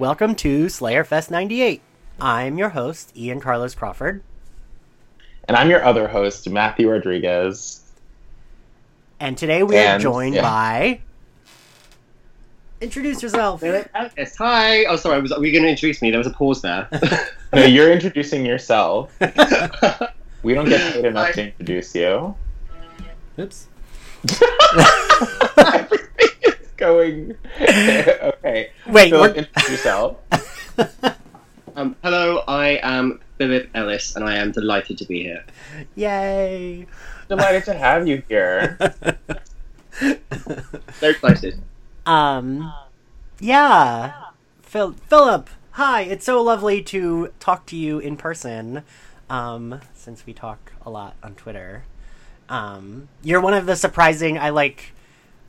Welcome to Slayerfest 98. I'm your host, Ian Carlos Crawford. And I'm your other host, Matthew Rodriguez. And today we are joined yeah. by. Introduce yourself. Yes, hi. Oh, sorry. Was, were you going to introduce me? There was a pause there. No, you're introducing yourself. We don't get paid enough to introduce you. Oops. Everything is going. okay. Wait, Philip, introduce yourself. um, hello, I am Philip Ellis, and I am delighted to be here. Yay. Delighted to have you here. Very excited. um, yeah. Phil- Philip, hi. It's so lovely to talk to you in person. Um, since we talk a lot on Twitter. Um, you're one of the surprising. I like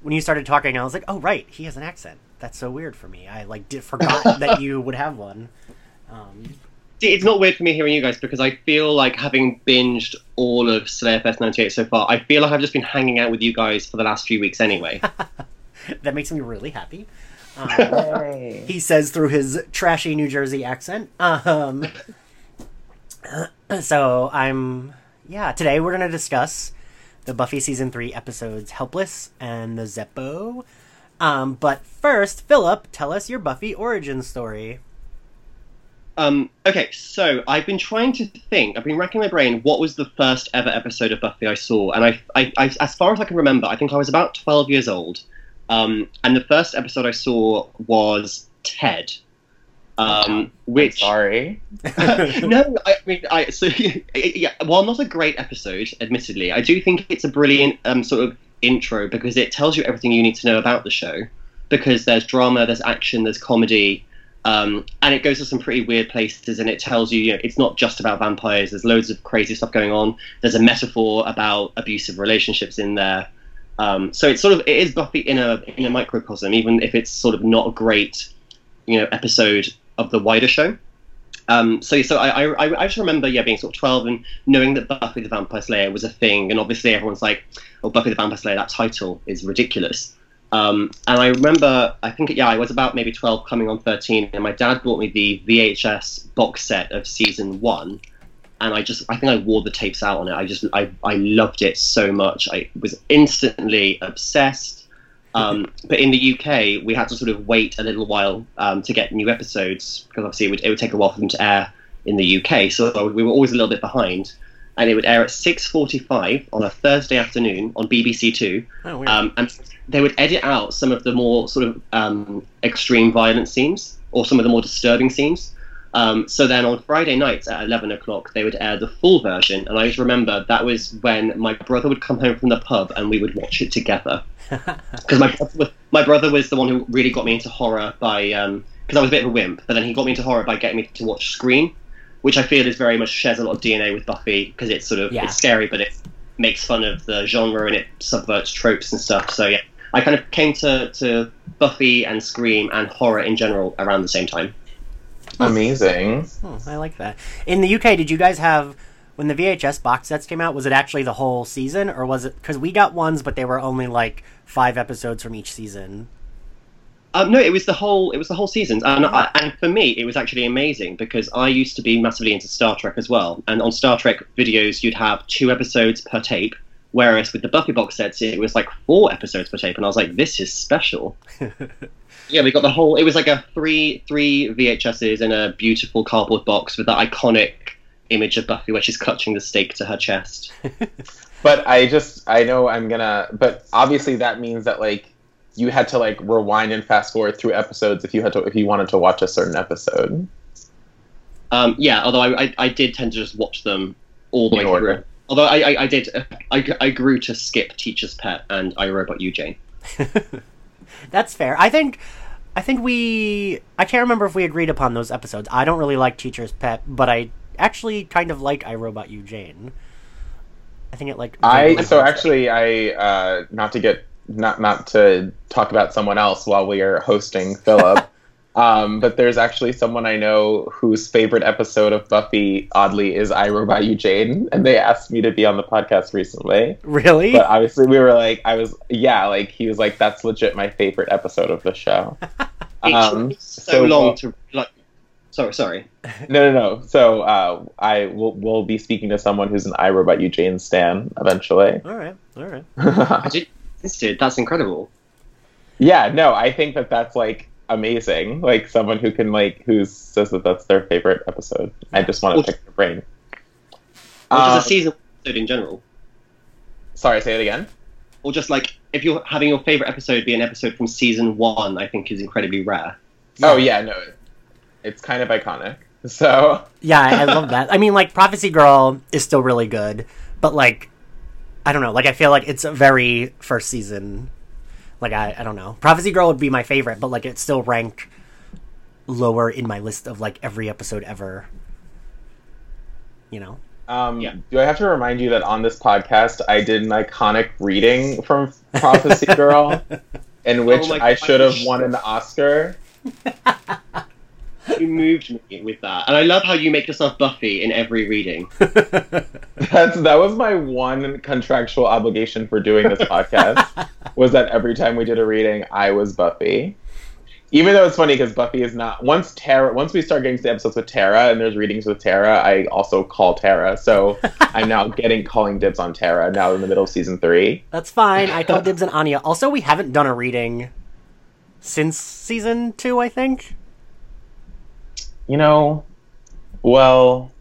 when you started talking. I was like, oh right, he has an accent. That's so weird for me. I like did, forgot that you would have one. Um, See, It's not weird for me hearing you guys because I feel like having binged all of Slayerfest 98 so far, I feel like I've just been hanging out with you guys for the last few weeks anyway. that makes me really happy. Um, he says through his trashy New Jersey accent. Um, so I'm yeah. Today we're gonna discuss the Buffy season three episodes "Helpless" and the Zeppo. Um, but first, Philip, tell us your Buffy origin story. Um, okay, so I've been trying to think. I've been racking my brain. What was the first ever episode of Buffy I saw? And I, I, I as far as I can remember, I think I was about twelve years old. Um, and the first episode I saw was Ted, um, which Sorry. no, I mean, I so yeah. While not a great episode, admittedly, I do think it's a brilliant um, sort of intro because it tells you everything you need to know about the show. Because there's drama, there's action, there's comedy, um, and it goes to some pretty weird places. And it tells you, you know, it's not just about vampires. There's loads of crazy stuff going on. There's a metaphor about abusive relationships in there. Um, so it's sort of it is Buffy in a in a microcosm, even if it's sort of not a great, you know, episode of the wider show. Um, so so I, I I just remember yeah being sort of twelve and knowing that Buffy the Vampire Slayer was a thing, and obviously everyone's like, oh Buffy the Vampire Slayer, that title is ridiculous. Um, and I remember I think yeah I was about maybe twelve, coming on thirteen, and my dad bought me the VHS box set of season one, and I just I think I wore the tapes out on it. I just I I loved it so much. I was instantly obsessed. Um, but in the UK, we had to sort of wait a little while um, to get new episodes because obviously it would, it would take a while for them to air in the UK. So we were always a little bit behind, and it would air at 6:45 on a Thursday afternoon on BBC Two, Oh, um, and they would edit out some of the more sort of um, extreme violent scenes or some of the more disturbing scenes. Um, so then on Friday nights at 11 o'clock, they would air the full version. And I just remember that was when my brother would come home from the pub and we would watch it together. Because my, brother was- my brother was the one who really got me into horror by, because I was a bit of a wimp, but then he got me into horror by getting me to watch Scream, which I feel is very much shares a lot of DNA with Buffy because it's sort of, Yeah. it's scary, but it makes fun of the genre and it subverts tropes and stuff. So yeah, I kind of came to, to Buffy and Scream and horror in general around the same time. Amazing. Oh, I like that. In the UK, did you guys have when the VHS box sets came out? Was it actually the whole season, or was it because we got ones, but they were only like five episodes from each season? Um, no, it was the whole it was the whole season, and I, and for me, it was actually amazing because I used to be massively into Star Trek as well. And on Star Trek videos, you'd have two episodes per tape, whereas with the Buffy box sets, it was like four episodes per tape, and I was like, this is special. yeah, we got the whole. It was like a three three VHSs in a beautiful cardboard box with that iconic image of Buffy where she's clutching the stake to her chest. But I just I know I'm gonna. But obviously that means that like you had to like rewind and fast forward through episodes if you had to if you wanted to watch a certain episode. Um, yeah, although I, I, I did tend to just watch them all the In way order. through. Although I, I, I did, I, I grew to skip Teacher's Pet and I Robot You, Jane. That's fair. I think. I think we. I can't remember if we agreed upon those episodes. I don't really like Teacher's Pet, but I actually kind of like I Robot You, Jane. I think it like. I so actually I uh, not to get not not to talk about someone else while we are hosting Philip. Um, but there's actually someone I know whose favorite episode of Buffy, oddly, is I Robot You Jane, and they asked me to be on the podcast recently. really. But obviously, we were like, I was, yeah, like he was like, that's legit my favorite episode of the show. Um, so, so, long to like. Sorry, sorry. No, no, no. So uh, I will will be speaking to someone who's an I Robot You Jane stan eventually. All right, all right. I did. Dude, that's incredible. yeah, no, I think that that's like amazing. Like someone who can like who says that that's their favorite episode. I just want Well, to pick their brain. Or Um, just a season episode in general. sorry, say it again. Or just like if you're having your favorite episode be an episode from season one, I think is incredibly rare. Oh yeah, no, it's kind of iconic. So Yeah, I, I love that. I mean, like Prophecy Girl is still really good, but like, I don't know. Like, I feel like it's a very first season. Like, I, I don't know. Prophecy Girl would be my favorite, but like, it's still ranked lower in my list of like every episode ever. You know. Um, Yeah. Do I have to remind you that on this podcast I did an iconic reading from Prophecy Girl, in which my I should have won an Oscar? You moved me with that, and I love how you make yourself Buffy in every reading. That's that was my one contractual obligation for doing this podcast was that every time we did a reading, I was Buffy. Even though it's funny because Buffy is not once Tara once we start getting to the episodes with Tara and there's readings with Tara, I also call Tara. So I'm now getting calling dibs on Tara now in the middle of season three. That's fine. I call dibs on Anya. Also, we haven't done a reading since season two, I think. You know, well,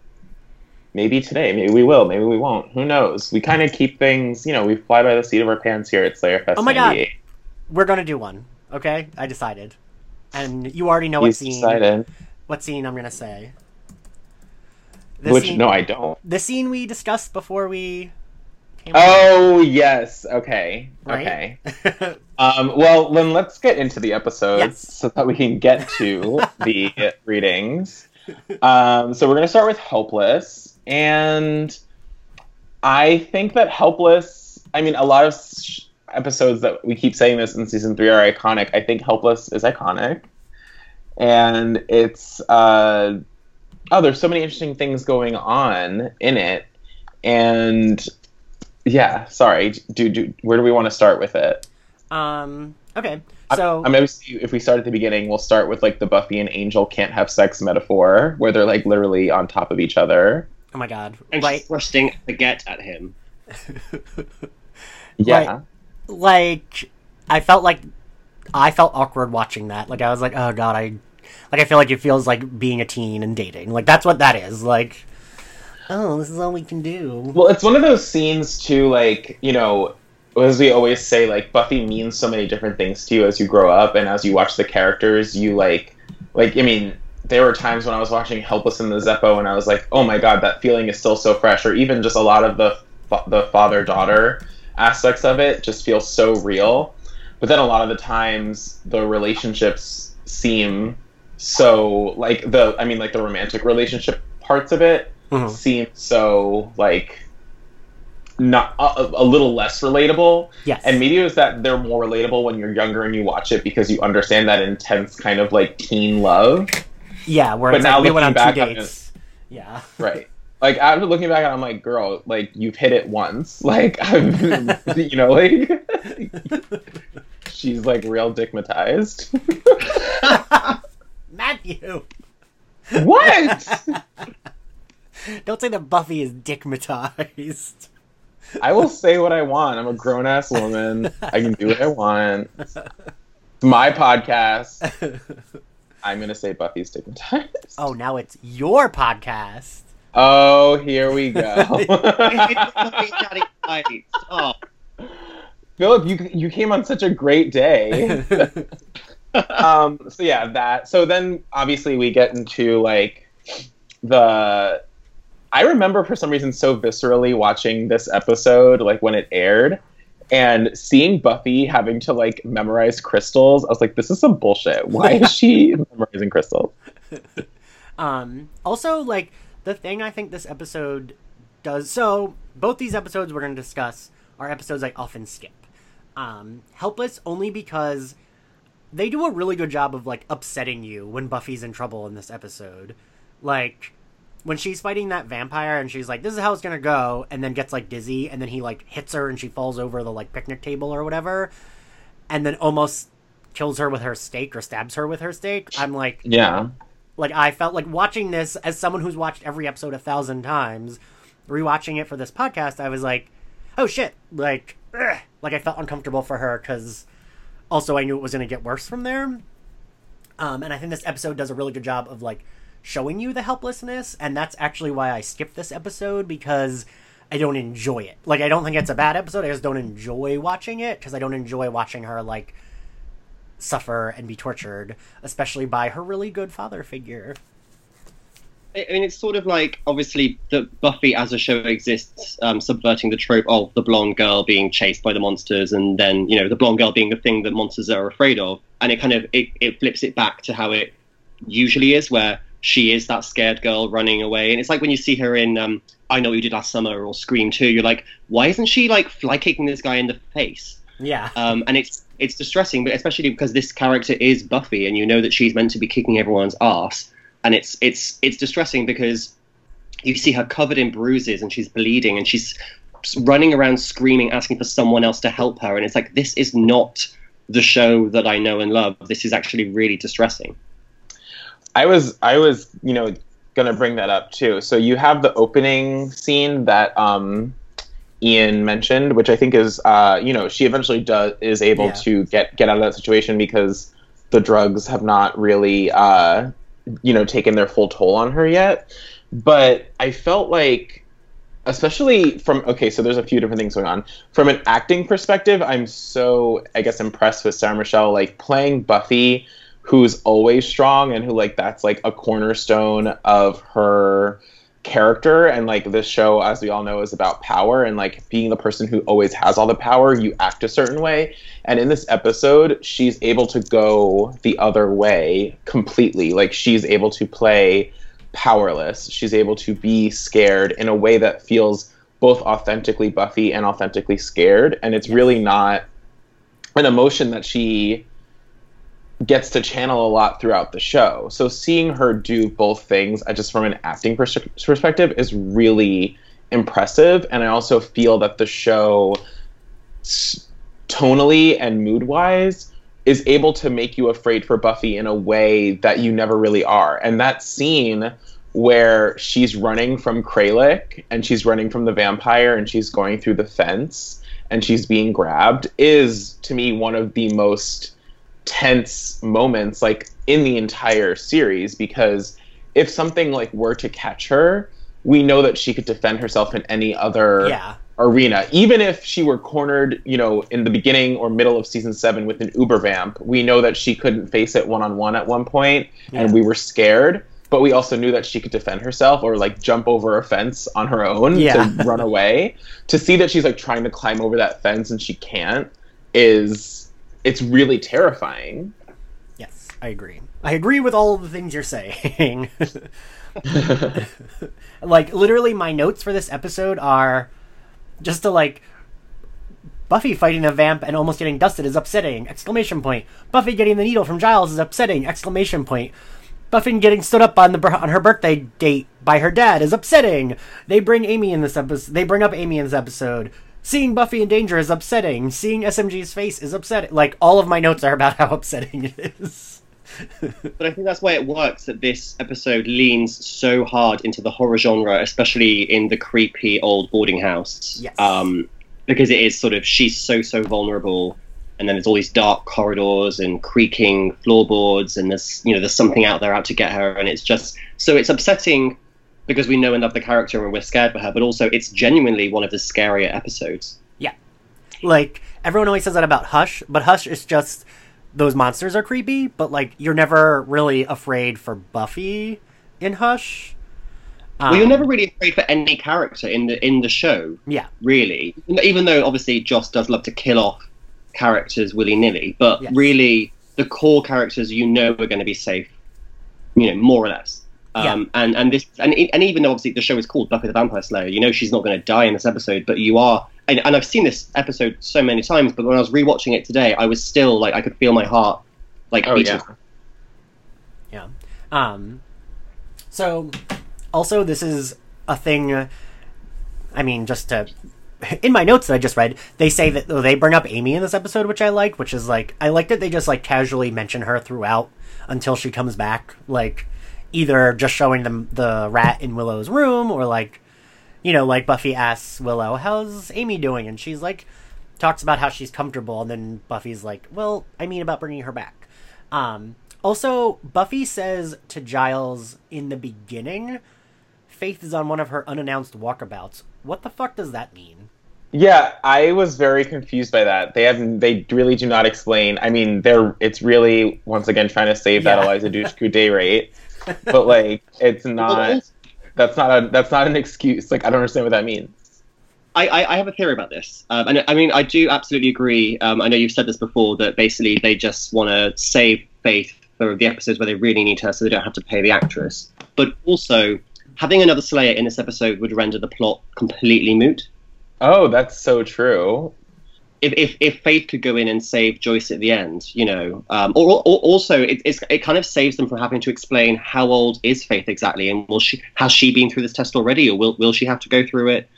maybe today, maybe we will, maybe we won't. Who knows? We kind of keep things, you know, we fly by the seat of our pants here at Slayer Fest Oh my God. We're gonna do one. Okay, I decided, and you already know what He's scene. decided. What scene I'm gonna say? The Which scene- no, I don't. the scene we discussed before we. Oh yes, okay, right? okay. Um, well, then let's get into the episodes Yes. so that we can get to the readings. Um, so we're gonna start with Helpless, and I think that Helpless. I mean, a lot of sh- episodes that we keep saying this in season three are iconic. I think Helpless is iconic, and it's uh, oh, there's so many interesting things going on in it, and yeah, sorry. Do, do where do we want to start with it? um. Okay. So. I'm gonna see if we start at the beginning. We'll start with like the Buffy and Angel can't have sex metaphor, where they're like literally on top of each other. oh my god. And Right. she's thrusting a get at him. Yeah, like I felt like I felt awkward watching that. Like I was like, oh god, I like I feel like it feels like being a teen and dating. Like that's what that is. Like, oh, this is all we can do. Well, it's one of those scenes too, like, you know, as we always say, like, Buffy means so many different things to you as you grow up, and as you watch the characters, you, like, like, I mean, there were times when I was watching Helpless in the Zeppo, and I was like, oh my god, that feeling is still so fresh, or even just a lot of the, fa- the father-daughter aspects of it just feel so real. But then a lot of the times, the relationships seem so, like, the, I mean, like, the romantic relationship parts of it Mhm. seem so like not a, a little less relatable Yes. and maybe it was that they're more relatable when you're younger and you watch it because you understand that intense kind of like teen love yeah, where but it's now like we went on looking two back on dates. Yeah. right like after looking back i'm like girl like you've hit it once like I've, you know like she's like real dickmatized Matthew, what don't say that Buffy is dickmatized. I will say what I want. I'm a grown ass woman. I can do what I want. It's my podcast. I'm gonna say Buffy's stigmatized. oh, now it's your podcast. Oh, here we go. Oh, Philip, you you came on such a great day. um, so yeah, that. So then obviously we get into like the. I remember for some reason so viscerally watching this episode, like when it aired, and seeing Buffy having to like memorize crystals. I was like, this is some bullshit. Why is she memorizing crystals? Um, also, like the thing I think this episode does. So both these episodes we're going to discuss are episodes I often skip. Um, Helpless only because they do a really good job of like upsetting you when Buffy's in trouble in this episode. Like when she's fighting that vampire and she's like, "This is how it's gonna go," and then gets like dizzy, and then he like hits her and she falls over the like picnic table or whatever, and then almost kills her with her stake or stabs her with her stake, I'm like, Yeah. like I felt like watching this as someone who's watched every episode a thousand times, rewatching it for this podcast. I was like, oh shit, like, ugh. like I felt uncomfortable for her because also I knew it was going to get worse from there. Um, and I think this episode does a really good job of like showing you the helplessness, and that's actually why I skipped this episode because I don't enjoy it. Like I don't think it's a bad episode. I just don't enjoy watching it because I don't enjoy watching her like suffer and be tortured, especially by her really good father figure. I mean, it's sort of like obviously the Buffy as a show exists, um, subverting the trope of the blonde girl being chased by the monsters, and then you know the blonde girl being the thing that monsters are afraid of, and it kind of it, it flips it back to how it usually is, where she is that scared girl running away, and it's like when you see her in um, I Know What You Did Last Summer or Scream Two, you're like, why isn't she like fly kicking this guy in the face? Yeah. um, and it's it's distressing, but especially because this character is Buffy, and you know that she's meant to be kicking everyone's ass, and it's it's it's distressing because you see her covered in bruises and she's bleeding and she's running around screaming, asking for someone else to help her, and it's like this is not the show that I know and love. This is actually really distressing. I was I was you know gonna bring that up too. So you have the opening scene that um, Ian mentioned, which I think is uh, you know she eventually does is able Yeah. to get get out of that situation because the drugs have not really uh, you know taken their full toll on her yet. But I felt like especially from okay so there's a few different things going on from an acting perspective i'm so i guess impressed with sarah michelle like playing buffy who's always strong and who like that's like a cornerstone of her character. And like this show as we all know is about power and like being the person who always has all the power you act a certain way. And in this episode she's able to go the other way completely. Like she's able to play powerless. She's able to be scared in a way that feels both authentically buffy and authentically scared. And it's really not an emotion that she gets to channel a lot throughout the show. So seeing her do both things, uh, just from an acting pers- perspective, is really impressive. And I also feel that the show, tonally and mood wise, is able to make you afraid for Buffy in a way that you never really are. And that scene where she's running from Kralik and she's running from the vampire and she's going through the fence and she's being grabbed is to me one of the most tense moments like in the entire series because if something like were to catch her we know that she could defend herself in any other Yeah. arena even if she were cornered you know in the beginning or middle of season 7 with an uber vamp we know that she couldn't face it one on one at one point Yeah. and we were scared but we also knew that she could defend herself or like jump over a fence on her own Yeah. to run away to see that she's like trying to climb over that fence and she can't is it's really terrifying Yes, I agree. I agree with all of the things you're saying. like literally my notes for this episode are just to like Buffy fighting a vamp and almost getting dusted is upsetting! Exclamation point. Buffy getting the needle from Giles is upsetting! Exclamation point. Buffy getting stood up on the on her birthday date by her dad is upsetting. They bring Amy in this episode. They bring up Amy in this episode. Seeing Buffy in danger is upsetting. Seeing SMG's face is upsetting. Like all of my notes are about how upsetting it is. But I think that's why it works that this episode leans so hard into the horror genre, especially in the creepy old boarding house. Yes. Um, because it is sort of she's so so vulnerable, and then there's all these dark corridors and creaking floorboards, and there's you know there's something out there out to get her, and it's just so it's upsetting because we know and love the character and we're scared for her, but also it's genuinely one of the scarier episodes. Yeah. Like everyone always says that about Hush, but Hush is just those monsters are creepy, but like you're never really afraid for Buffy in Hush. well, you're Um, never really afraid for any character in the in the show. Yeah, really. Even though obviously Joss does love to kill off characters willy nilly, but Yes. really the core characters you know are going to be safe, you know, more or less. Um, And and this and and even though obviously the show is called Buffy the Vampire Slayer, you know she's not going to die in this episode, but you are. And, and I've seen this episode so many times, but when I was rewatching it today, I was still like I could feel my heart like oh beating. yeah yeah. Um, so also this is a thing. I mean, just to in my notes that I just read, they say that they bring up Amy in this episode, which I like, which is like I like that they just like casually mention her throughout until she comes back, like either just showing them the rat in Willow's room or like you know, like Buffy asks Willow, "How's Amy doing?" and she's like talks about how she's comfortable and then Buffy's like, "Well, I mean about bringing her back." Um also, Buffy says to Giles in the beginning, Faith is on one of her unannounced walkabouts. What the fuck does that mean? Yeah, I was very confused by that. They have they really do not explain. I mean, they're it's really once again trying to save Yeah. that Eliza Dushku day rate, but like it's not. That's not a that's not an excuse. Like I don't understand what that means. I, I, I have a theory about this. Um, and I mean, I do absolutely agree. Um, I know you've said this before that basically they just want to save Faith for the episodes where they really need her, so they don't have to pay the actress. But also, having another Slayer in this episode would render the plot completely moot. Oh, that's so true. If, if, if Faith could go in and save Joyce at the end, you know, um, or, or also it, it kind of saves them from having to explain how old is Faith exactly, and will she has she been through this test already, or will will she have to go through it?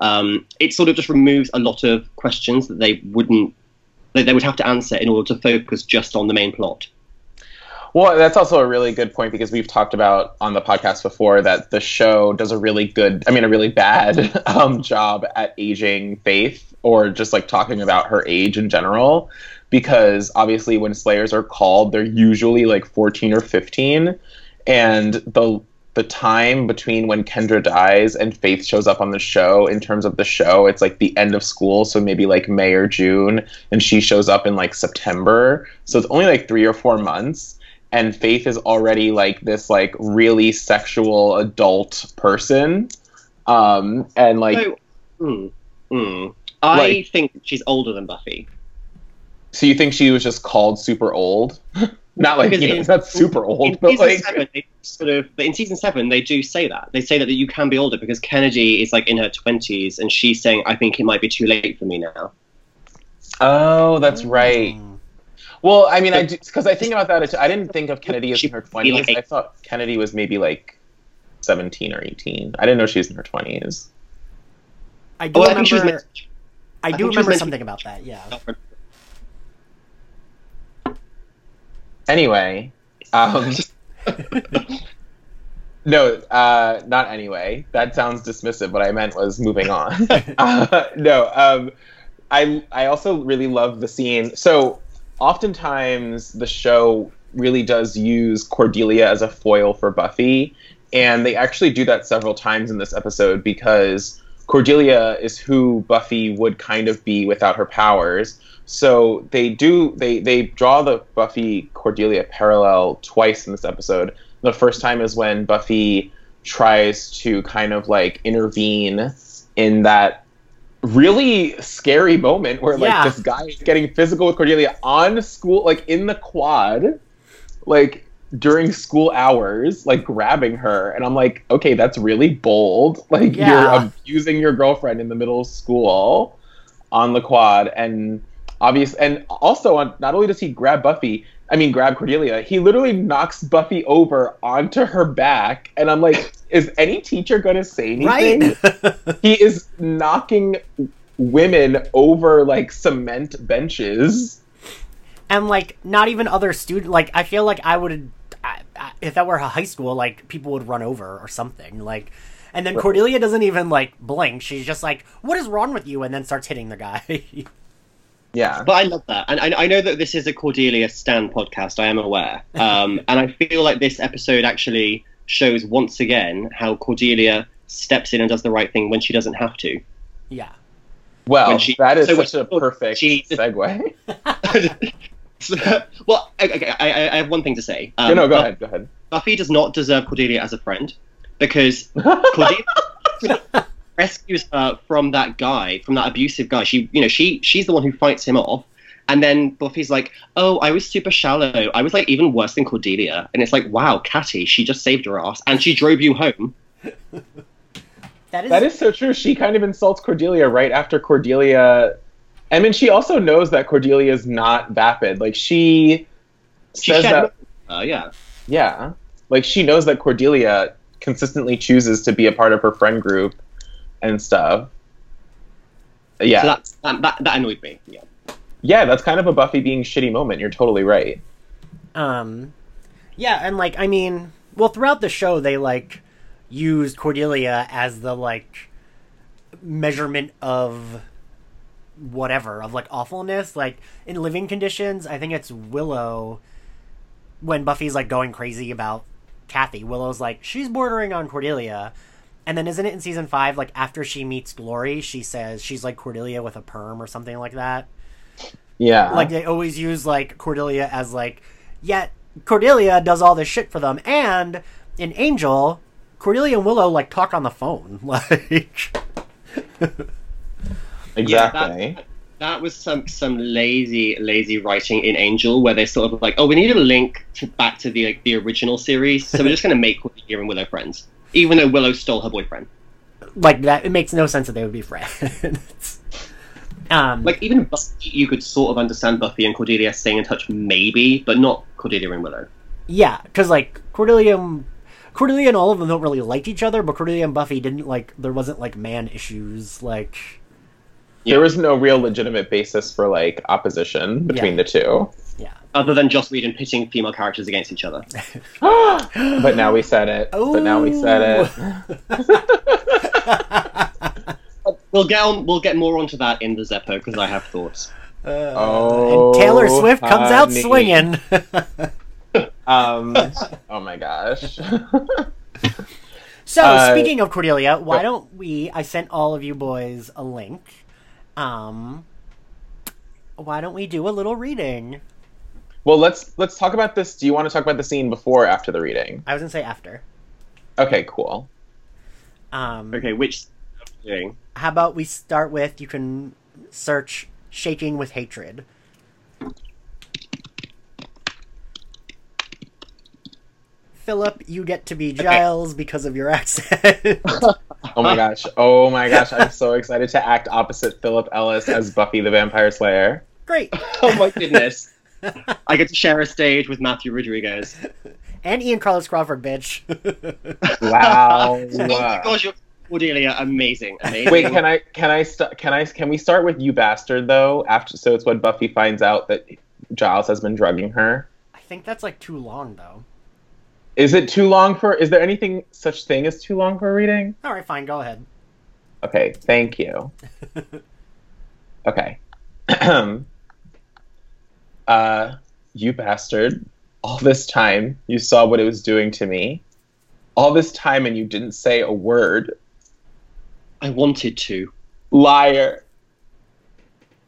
Um, it sort of just removes a lot of questions that they wouldn't that they would have to answer in order to focus just on the main plot. Well, that's also a really good point because we've talked about on the podcast before that the show does a really good, I mean, a really bad um, job at aging Faith or just like talking about her age in general. Because obviously, when Slayers are called, they're usually like 14 or 15. And the the time between when Kendra dies and Faith shows up on the show, in terms of the show, it's like the end of school, so maybe like May or June, and she shows up in like September. So it's only like three or four months and Faith is already like this like really sexual adult person. Um and like So, hmm, hmm. I Like- think she's older than Buffy. so you think she was just called super old? not like Because you know, in- not super old, in but season like seven, they sort of, but in season seven, they do say that. They say that that you can be older because Kennedy is like in her twenties, and she's saying, "I think it might be too late for me now." Oh, that's right. Mm. Well, I mean, I because I think about that. I didn't think of Kennedy as in her twenties. like- I thought Kennedy was maybe like seventeen or eighteen. I didn't know she was in her twenties. I do Oh, I remember. think she was meant. I I do think remember something about that. Yeah. Anyway, um, no, uh, not anyway. That sounds dismissive. What I meant was moving on. uh, no, um, I I also really love the scene. So oftentimes the show really does use Cordelia as a foil for Buffy, and they actually do that several times in this episode because Cordelia is who Buffy would kind of be without her powers. So they do they they draw the Buffy Cordelia parallel twice in this episode. The first time is when Buffy tries to kind of like intervene in that really scary moment where like Yeah. this guy is getting physical with Cordelia on school like in the quad like during school hours like grabbing her and I'm like okay that's really bold like Yeah. you're abusing your girlfriend in the middle of school on the quad and obvious and also on not only does he grab Buffy I mean grab Cordelia he literally knocks Buffy over onto her back and I'm like is any teacher going to say anything Right. he is knocking women over like cement benches and like not even other student. Like I feel like I would, I, I, if that were a high school, like people would run over or something. Like, and then Right. Cordelia doesn't even like blink. She's just like, "What is wrong with you?" and then starts hitting the guy. yeah But I love that, and I, I know that this is a Cordelia Stan podcast. I am aware, um, and I feel like this episode actually shows once again how Cordelia steps in and does the right thing when she doesn't have to. yeah. well when she- that is so such a perfect she- segue So- well, okay, I, I, I have one thing to say. Um, no no go Buff- ahead go ahead Buffy does not deserve Cordelia as a friend because Cordelia rescues her from that guy, from that abusive guy. She, you know, she she's the one who fights him off, and then Buffy's like, "Oh, I was super shallow. I was like even worse than Cordelia." And it's like, "Wow, Catty, she just saved her ass, and she drove you home." That is, that is so true she kind of insults cordelia right after cordelia i mean she also knows that cordelia is not vapid like she She says that Uh, yeah, yeah like she knows that cordelia consistently chooses to be a part of her friend group and stuff Yeah. So that, that that that annoyed me. Yeah. yeah, that's kind of a Buffy being shitty moment. You're totally right. Um, yeah, and like I mean, well, throughout the show they like used Cordelia as the like measurement of whatever of like awfulness. Like in living conditions, I think it's Willow when Buffy's like going crazy about Kathy. Willow's like she's bordering on Cordelia. And then isn't it in season five, like after she meets Glory, she says she's like Cordelia with a perm or something like that? Yeah. like they always use like Cordelia as like yet Cordelia does all this shit for them and in Angel Cordelia and Willow like talk on the phone like exactly. that, that was some some lazy lazy writing in Angel where they sort of like, oh, we need a link to, back to the like, the original series, so we're just going to make Cordelia and Willow friends, even though Willow stole her boyfriend. like that it makes no sense that they would be friends um Like even Buffy, you could sort of understand Buffy and Cordelia staying in touch, maybe, but not Cordelia and Willow. yeah because like Cordelia Cordelia and all of them don't really like each other but Cordelia and Buffy didn't like there wasn't like man issues like There was no real legitimate basis for like opposition between Yeah. the two. yeah Other than Joss Whedon pitting female characters against each other. but now we said it. But now we said it. We'll get on. We'll get more onto that in the Zeppo because I have thoughts. Uh, Oh, and Taylor Swift comes out swinging Um. oh my gosh. So, Uh, speaking of Cordelia, why don't we? I sent all of you boys a link. Um, why don't we do a little reading? well, let's let's talk about this. Do you want to talk about the scene before or after the reading? I was gonna say after. Okay, cool. Um, Okay, which doing? How about we start with? You can search "shaking with hatred." Philip, you get to be Giles because of your accent. Oh my gosh. Oh my gosh. I'm so excited to act opposite Philip Ellis as Buffy the Vampire Slayer. Great. Oh my goodness! I get to share a stage with Matthew Rodriguez. And Ian Carlos Crawford, bitch. Wow. Oh my gosh, you're Cordelia, amazing, amazing. Wait, can I can I st- can I can we start with you bastard though? After so it's when Buffy finds out that Giles has been drugging her. I think that's like too long, though. Is it too long for? Is there anything such thing as too long for a reading? All right, fine. Go ahead. Okay, thank you. okay. uh, you bastard. All this time, you saw what it was doing to me. All this time, and you didn't say a word. I wanted to. Liar.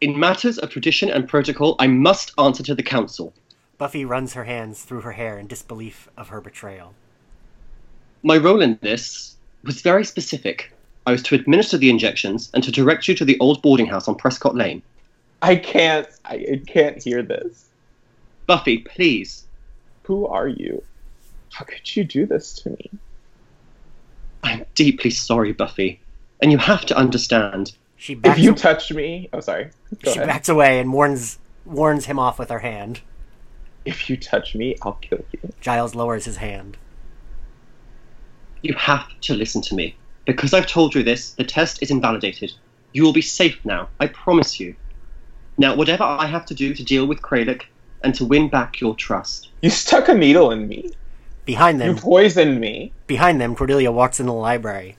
In matters of tradition and protocol, I must answer to the council. Buffy runs her hands through her hair in disbelief of her betrayal. My role in this was very specific. I was to administer the injections and to direct you to the old boarding house on Prescott Lane. I can't. I, I can't hear this. Buffy, please. Who are you? How could you do this to me? I'm deeply sorry, Buffy. And you have to understand. She If backs, you touch me, oh sorry. Go she ahead. backs away and warns warns him off with her hand. If you touch me, I'll kill you. Giles lowers his hand. You have to listen to me. Because I've told you this, the test is invalidated. You will be safe now, I promise you. Now, whatever I have to do to deal with Kralik and to win back your trust. You stuck a needle in me. Behind them. You poisoned me. behind them, Cordelia walks into the library.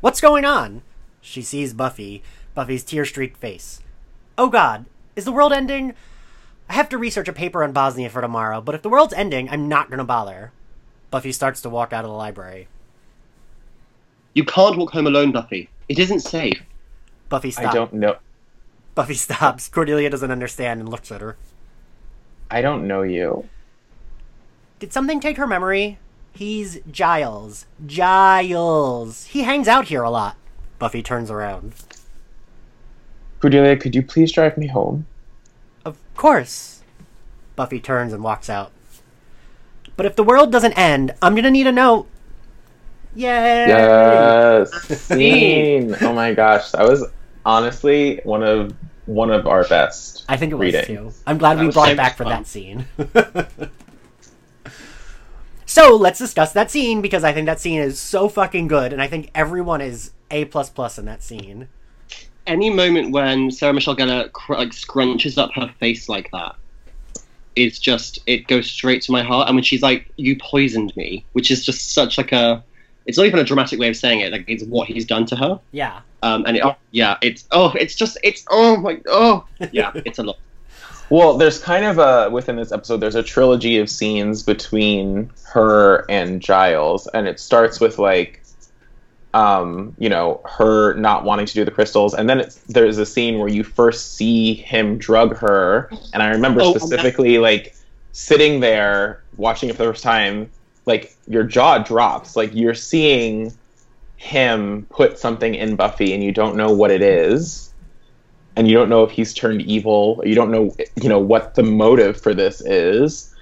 What's going on? She sees Buffy, Buffy's tear-streaked face. Oh God, is the world ending? I have to research a paper on Bosnia for tomorrow, but if the world's ending, I'm not gonna bother. Buffy starts to walk out of the library. You can't walk home alone, Buffy. It isn't safe. Buffy stops. I don't know. Buffy stops. Cordelia doesn't understand and looks at her. I don't know you. Did something take her memory? He's Giles. Giles. He hangs out here a lot. Buffy turns around. Cordelia, could you please drive me home? Of course. Buffy turns and walks out. But if the world doesn't end, I'm gonna need a note. Yay! Yes. Scene. oh my gosh, that was honestly one of one of our best. I think it was readings. too. I'm glad That we brought it back much for that scene. so let's discuss that scene because I think that scene is so fucking good, and I think everyone is a plus plus in that scene. Any moment when Sarah Michelle Gellar cr- like scrunches up her face like that is just it goes straight to my heart. And when she's like, "You poisoned me," which is just such like a it's not even a dramatic way of saying it. Like it's what he's done to her. Yeah. Um, and it, oh, yeah, it's oh, it's just it's oh my oh yeah, it's a lot. Well, there's kind of a within this episode. There's a trilogy of scenes between her and Giles, and it starts with like, um, you know, her not wanting to do the crystals, and then it's, there's a scene where you first see him drug her, and I remember Oh, specifically like sitting there watching it for the first time, like your jaw drops, like you're seeing him put something in Buffy, and you don't know what it is and you don't know if he's turned evil. You don't know, you know, what the motive for this is.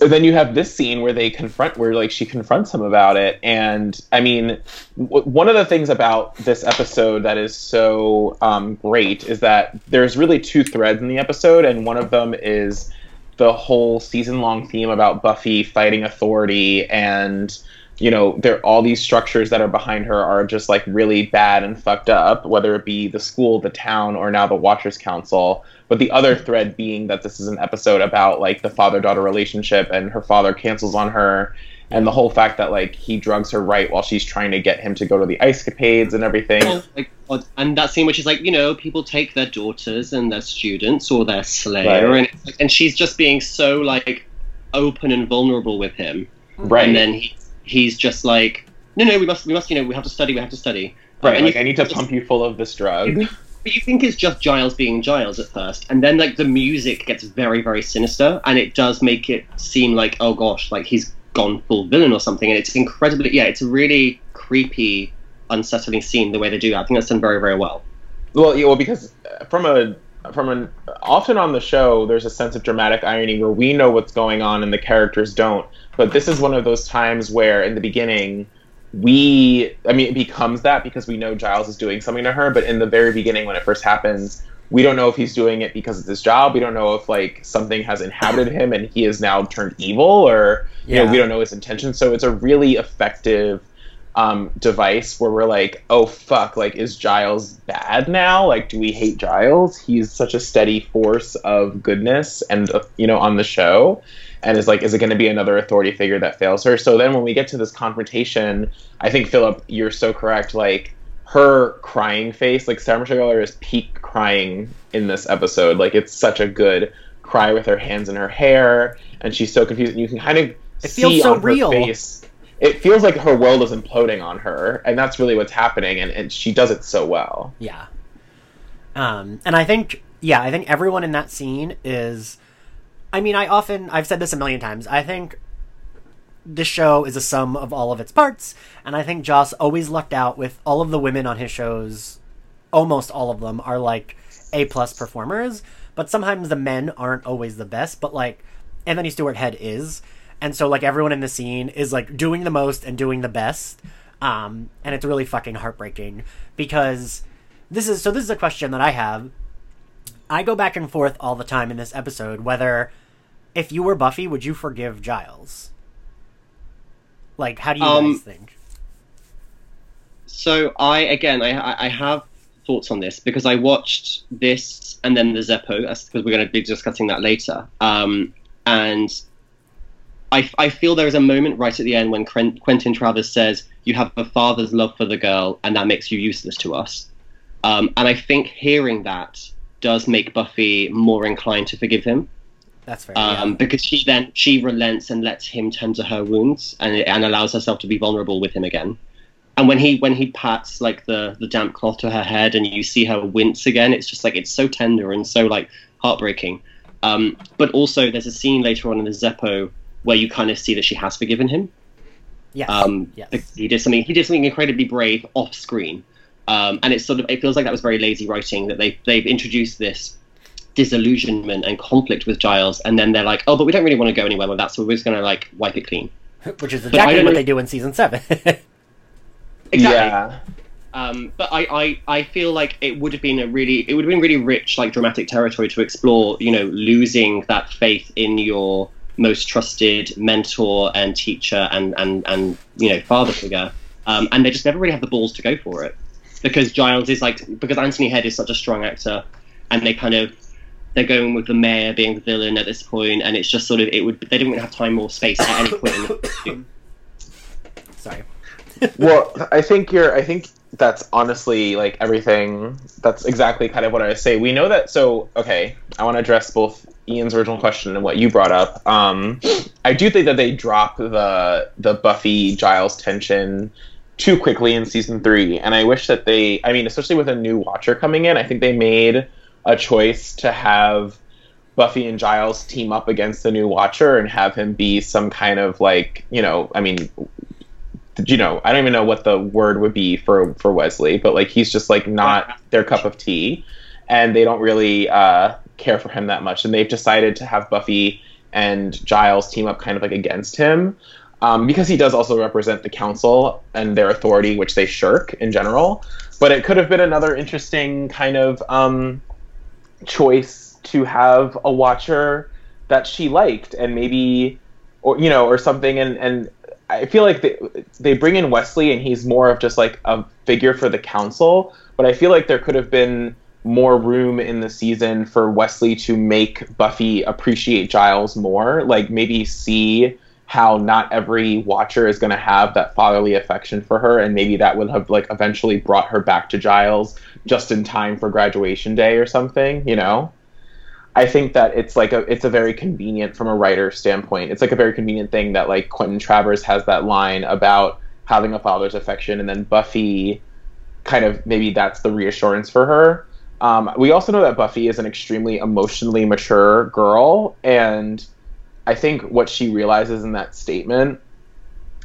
Then you have this scene where they confront, where like she confronts him about it. And I mean, w- one of the things about this episode that is so um, great is that there's really two threads in the episode, and one of them is the whole season long theme about Buffy fighting authority and you know, there are all these structures that are behind her are just like really bad and fucked up, whether it be the school, the town, or now the Watchers Council. But the other thread being that this is an episode about like the father daughter relationship and her father cancels on her and the whole fact that like he drugs her right while she's trying to get him to go to the ice capades and everything. Oh God. And that scene which is like, you know, people take their daughters and their students or their slayer, Right. and like, and she's just being so like open and vulnerable with him, Right. and then he he's just like, no, no, we must, we must, you know, we have to study, we have to study. right. And Like I need to pump you full of this drug. But you think it's just Giles being Giles at first, and then like the music gets very, very sinister, and it does make it seem like, oh gosh, like he's gone full villain or something, and it's incredibly, yeah, it's a really creepy, unsettling scene the way they do. that. I think that's done very, very well. Well, yeah, well, because uh, from a from an often on the show, there's a sense of dramatic irony where we know what's going on and the characters don't. But this is one of those times where, in the beginning, we I mean, it becomes that because we know Giles is doing something to her. But in the very beginning, when it first happens, we don't know if he's doing it because it's his job. We don't know if like something has inhabited him and he is now turned evil, or you know, Yeah. we don't know his intention. So it's a really effective um, device where we're like, oh fuck, like is Giles bad now? Like, do we hate Giles? He's such a steady force of goodness and uh, you know on the show, and is like, is it going to be another authority figure that fails her? So then when we get to this confrontation, I think Philip, you're so correct. Like her crying face, like Sarah Michelle Gellar is peak crying in this episode. Like it's such a good cry with her hands in her hair, and she's so confused. And you can kind of It feels see so on her real. face it feels like her world is imploding on her, and that's really what's happening, and, and she does it so well. Yeah. Um, and I think, yeah, I think everyone in that scene is. I mean, I often, I've said this a million times. I think this show is a sum of all of its parts, and I think Joss always lucked out with all of the women on his shows. Almost all of them are like A plus performers, but sometimes the men aren't always the best. But like Anthony Stewart Head is, and so like everyone in the scene is like doing the most and doing the best. Um, and it's really fucking heartbreaking because this is so this is a question that I have. I go back and forth all the time in this episode whether if you were Buffy, would you forgive Giles? Like, how do you Um, guys think? So I again, I I- I have thoughts on this because I watched this and then the Zeppo That's because we're going to be discussing that later. Um, and I, I feel there is a moment right at the end when Quentin Travers says, "You have a father's love for the girl, and that makes you useless to us." Um, and I think hearing that does make Buffy more inclined to forgive him That's fair. um, yeah. because she then she relents and lets him tend to her wounds and and allows herself to be vulnerable with him again. And when he when he pats like the the damp cloth to her head and you see her wince again, it's just like it's so tender and so like heartbreaking. Um, but also there's a scene later on in the Zeppo where you kind of see that she has forgiven him. Yeah. Um, yes. he did something he did something incredibly brave off screen. Um, and it's sort of it feels like that was very lazy writing that they they've introduced this disillusionment and conflict with Giles, and then they're like, oh, but we don't really want to go anywhere with that, so we're just gonna like wipe it clean. Which is exactly what know- they do in season seven. Yeah, Um, but I, I, I feel like it would have been a really it would have been really rich like dramatic territory to explore. You know, losing that faith in your most trusted mentor and teacher and and and you know father figure. Um, and they just never really have the balls to go for it. because Giles is like because Anthony Head is such a strong actor, and they kind of they're going with the mayor being the villain at this point, and it's just sort of it would they didn't have time or space at any point. In the Sorry. well, I think you're. I think that's honestly like everything. That's exactly kind of what I say. We know that. So okay, I want to address both Ian's original question and what you brought up. Um, I do think that they drop the the Buffy Giles tension too quickly in season three, and I wish that they. I mean, especially with a new Watcher coming in, I think they made a choice to have Buffy and Giles team up against the new Watcher and have him be some kind of like you know. I mean, you know, I don't even know what the word would be for for Wesley, but like he's just like not their cup of tea, and they don't really uh, care for him that much, and they've decided to have Buffy and Giles team up kind of like against him. Um, because he does also represent the council and their authority, which they shirk in general. But it could have been another interesting kind of um, choice to have a watcher that she liked, and maybe, or you know, or something. And and I feel like they, they bring in Wesley, and he's more of just like a figure for the council. But I feel like there could have been more room in the season for Wesley to make Buffy appreciate Giles more. Like maybe see how not every watcher is going to have that fatherly affection for her, and maybe that would have like eventually brought her back to Giles just in time for graduation day or something. You know. I think that it's like a it's a very convenient from a writer standpoint. It's like a very convenient thing that like Quentin Travers has that line about having a father's affection, and then Buffy kind of maybe that's the reassurance for her. Um, we also know that Buffy is an extremely emotionally mature girl, and I think what she realizes in that statement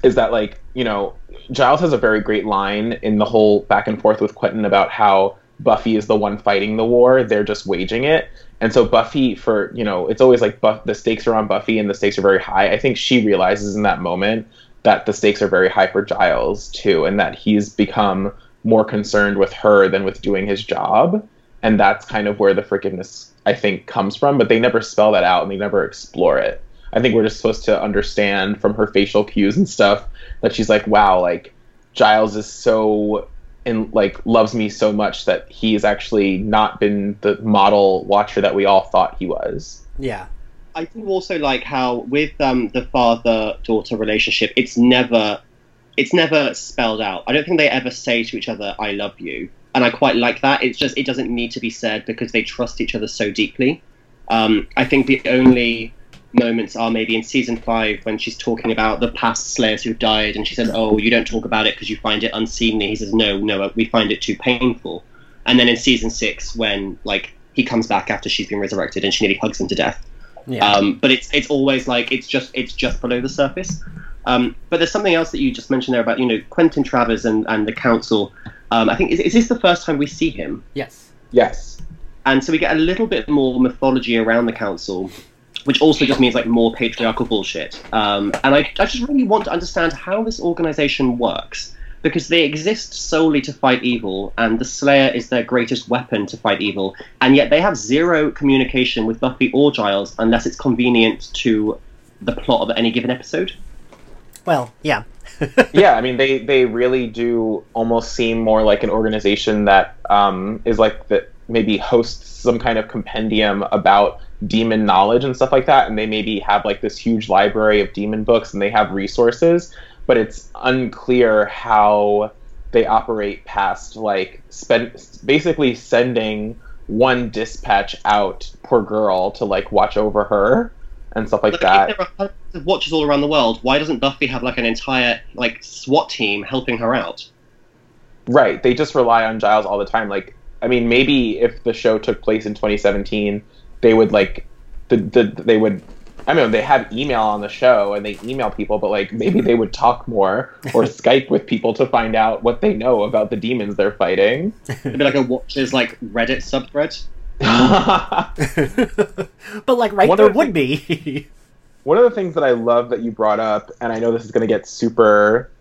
is that like you know Giles has a very great line in the whole back and forth with Quentin about how Buffy is the one fighting the war; they're just waging it. And so Buffy, for you know, it's always like Buff- the stakes are on Buffy and the stakes are very high. I think she realizes in that moment that the stakes are very high for Giles too, and that he's become more concerned with her than with doing his job. And that's kind of where the forgiveness I think comes from. But they never spell that out and they never explore it. I think we're just supposed to understand from her facial cues and stuff that she's like, wow, like Giles is so and like loves me so much that he's actually not been the model watcher that we all thought he was. Yeah. I do also like how with um, the father daughter relationship, it's never it's never spelled out. I don't think they ever say to each other, "I love you," and I quite like that. It's just it doesn't need to be said because they trust each other so deeply. Um, I think the only moments are maybe in season five when she's talking about the past slayers who died, and she says, "Oh, you don't talk about it because you find it unseemly." He says, "No, no, we find it too painful." And then in season six, when like he comes back after she's been resurrected and she nearly hugs him to death. Yeah. Um, but it's it's always like it's just it's just below the surface. Um, but there's something else that you just mentioned there about you know Quentin Travers and, and the council. Um, I think is, is this the first time we see him? yes. Yes. And so we get a little bit more mythology around the council, which also just means like more patriarchal bullshit. Um, and I, I just really want to understand how this organization works because they exist solely to fight evil, and the Slayer is their greatest weapon to fight evil, and yet they have zero communication with Buffy or Giles unless it's convenient to the plot of any given episode. Well, yeah. yeah, I mean they they really do almost seem more like an organization that um, is like that maybe hosts some kind of compendium about demon knowledge and stuff like that, and they maybe have like this huge library of demon books and they have resources, but it's unclear how they operate past like spend basically sending one dispatch out per girl to like watch over her and stuff like that. If there are hundreds of watchers all around the world, why doesn't Buffy have like an entire like SWAT team helping her out? Right. They just rely on Giles all the time. Like, I mean, maybe if the show took place in 2017, they would like, the, the they would. I mean, they have email on the show and they email people, but like maybe they would talk more or Skype with people to find out what they know about the demons they're fighting. It'd be like a watchers like Reddit subthread. but like, right One there the would be. One of the things that I love that you brought up, and I know this is going to get super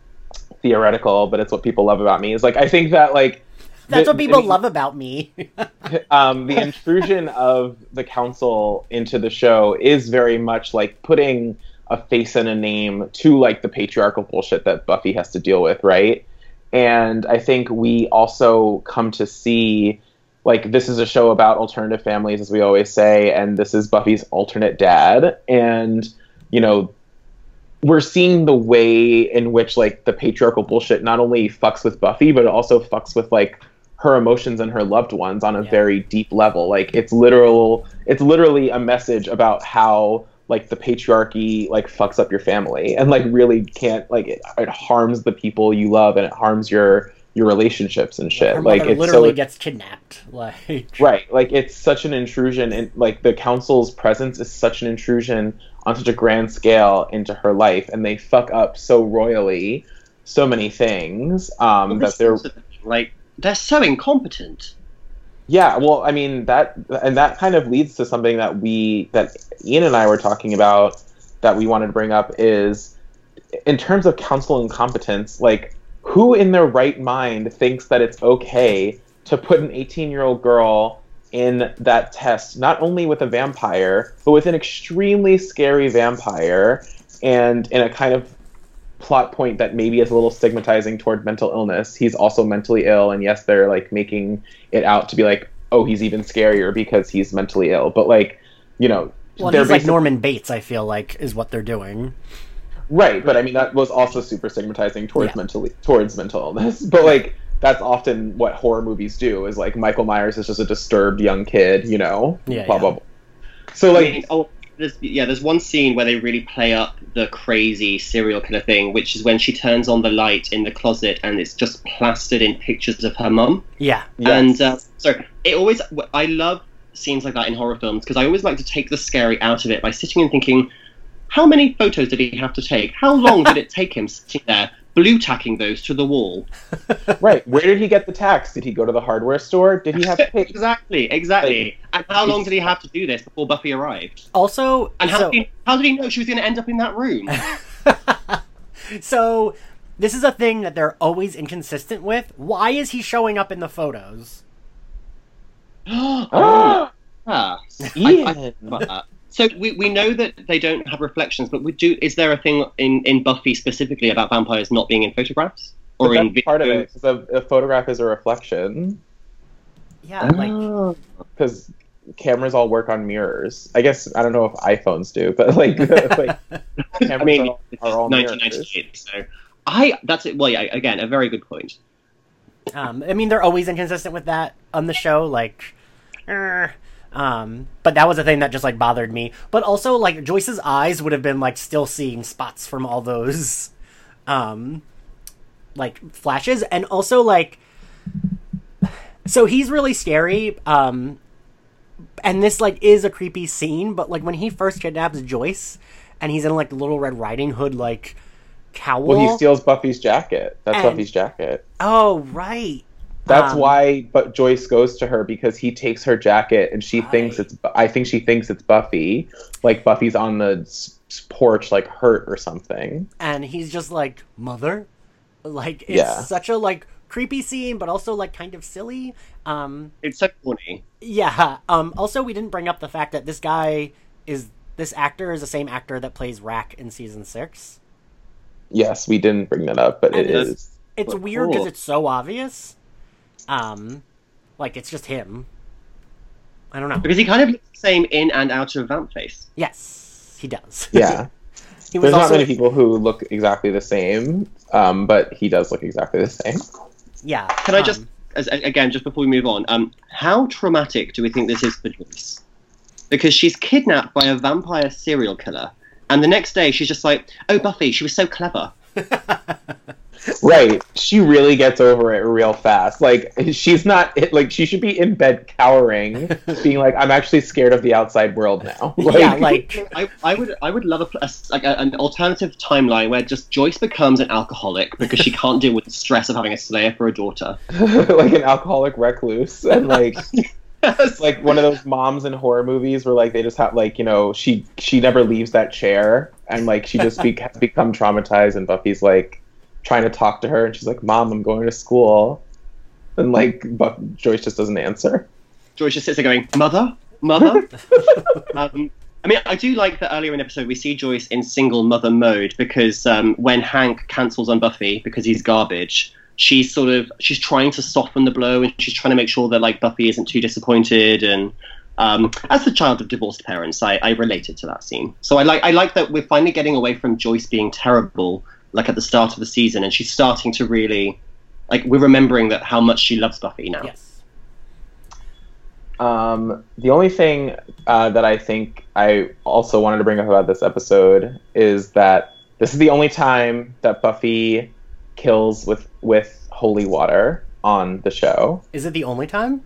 theoretical, but it's what people love about me, is like I think that like That's the- what people love about me. um, the intrusion of the council into the show is very much like putting a face and a name to like the patriarchal bullshit that Buffy has to deal with, right? and I think we also come to see like this is a show about alternative families as we always say and this is Buffy's alternate dad and you know we're seeing the way in which like the patriarchal bullshit not only fucks with Buffy but it also fucks with like her emotions and her loved ones on a Yeah. very deep level like it's literal it's literally a message about how like the patriarchy like fucks up your family and like really can't like it, it harms the people you love and it harms your your relationships and shit Her like it literally so gets kidnapped. Like right like it's such an intrusion and like the council's presence is such an intrusion on such a grand scale into her life and they fuck up so royally so many things um that they're like they're so incompetent. yeah well i mean that and that kind of leads to something that we that ian and i were talking about that we wanted to bring up is in terms of council incompetence like who in their right mind thinks that it's okay to put an 18 year old girl in that test not only with a vampire but with an extremely scary vampire and in a kind of plot point that maybe is a little stigmatizing toward mental illness he's also mentally ill and yes they're like making it out to be like oh he's even scarier because he's mentally ill but like you know well, they're he's like Norman Bates. I feel like is what they're doing. Right, but I mean that was also super stigmatizing towards Yeah. mentally towards mental illness. But like that's often what horror movies do is like Michael Myers is just a disturbed young kid, you know. Yeah, Blah yeah. blah blah. So I like mean, oh, there's, yeah, there's one scene where they really play up the crazy serial killer kind of thing, which is when she turns on the light in the closet and it's just plastered in pictures of her mum. Yeah, yes. And uh, so it always, I love scenes like that in horror films because I always like to take the scary out of it by sitting and thinking, how many photos did he have to take? How long did it take him sitting there, blue tacking those to the wall? right, where did he get the tacks? Did he go to the hardware store? Did he have to pay? exactly, exactly. And how long did he have to do this before Buffy arrived? Also, And how, so, did, he, how did he know she was going to end up in that room? so this is a thing that they're always inconsistent with. Why is he showing up in the photos? oh, ah. I- I Ian. thought about that. So we, we know that they don't have reflections, but we do. Is there a thing in, in Buffy specifically about vampires not being in photographs But or in that's part of video? it. 'cause a, a photograph is a reflection Yeah, like because cameras all work on mirrors. I guess I don't know if iPhones do, but like, like cameras I mean, are, all- are all mirrors. 1998, so I. That's it. Well, yeah. Again, a very good point. Um, I mean, they're always inconsistent with that on the show. Like, er, um, but that was a thing that just like bothered me. But also, like Joyce's eyes would have been like still seeing spots from all those, um, like flashes, and also like, so he's really scary. Um, and this like is a creepy scene. But like when he first kidnaps Joyce, and he's in like the Little Red Riding Hood like cowl. Well, he steals Buffy's jacket. That's And- Buffy's jacket. oh right. That's Um, why but Joyce goes to her because he takes her jacket and she thinks it's I think she thinks it's Buffy. Like Buffy's on the s- s- porch like hurt or something. and he's just like mother like it's Yeah. such a like creepy scene but also like kind of silly um It's so funny. yeah um also we didn't bring up the fact that this guy is this actor is the same actor that plays Rack in season six Yes, we didn't bring that up, but it And is. it's But weird because cool. it's so obvious um like it's just him i don't know Because he kind of looks the same in and out of Vamp Face. yes he does Yeah. he There's also not many people who look exactly the same, um, but he does look exactly the same. yeah Can I just, um, as, again, just before we move on, um, how traumatic do we think this is for Joyce? Because she's kidnapped by a vampire serial killer, and the next day she's just like, "Oh, Buffy, she was so clever." Right. She really gets over it real fast. Like she's not like she should be in bed cowering, being like, "I'm actually scared of the outside world now." yeah like I, I would, I would love a, a- like a, an alternative timeline where just Joyce becomes an alcoholic because she can't deal with the stress of having a slayer for a daughter. like an alcoholic recluse, and like it's like one of those moms in horror movies where like they just have like you know she she never leaves that chair, and like she just be- has become traumatized, and Buffy's like trying to talk to her, and she's like, "Mom, I'm going to school," and like Buff- Joyce just doesn't answer. Joyce just sits there going, "Mother, mother." um, I mean, I do like that earlier in the episode we see Joyce in single mother mode because um, when Hank cancels on Buffy because he's garbage, she's sort of she's trying to soften the blow and she's trying to make sure that like Buffy isn't too disappointed and um, as the child of divorced parents, I, I related to that scene. So I like I like that we're finally getting away from Joyce being terrible, like at the start of the season, and she's starting to really, like, we're remembering that how much she loves Buffy now. Yes. Um, the only thing uh, that I think I also wanted to bring up about this episode is that this is the only time that Buffy kills with with holy water on the show. Is it the only time?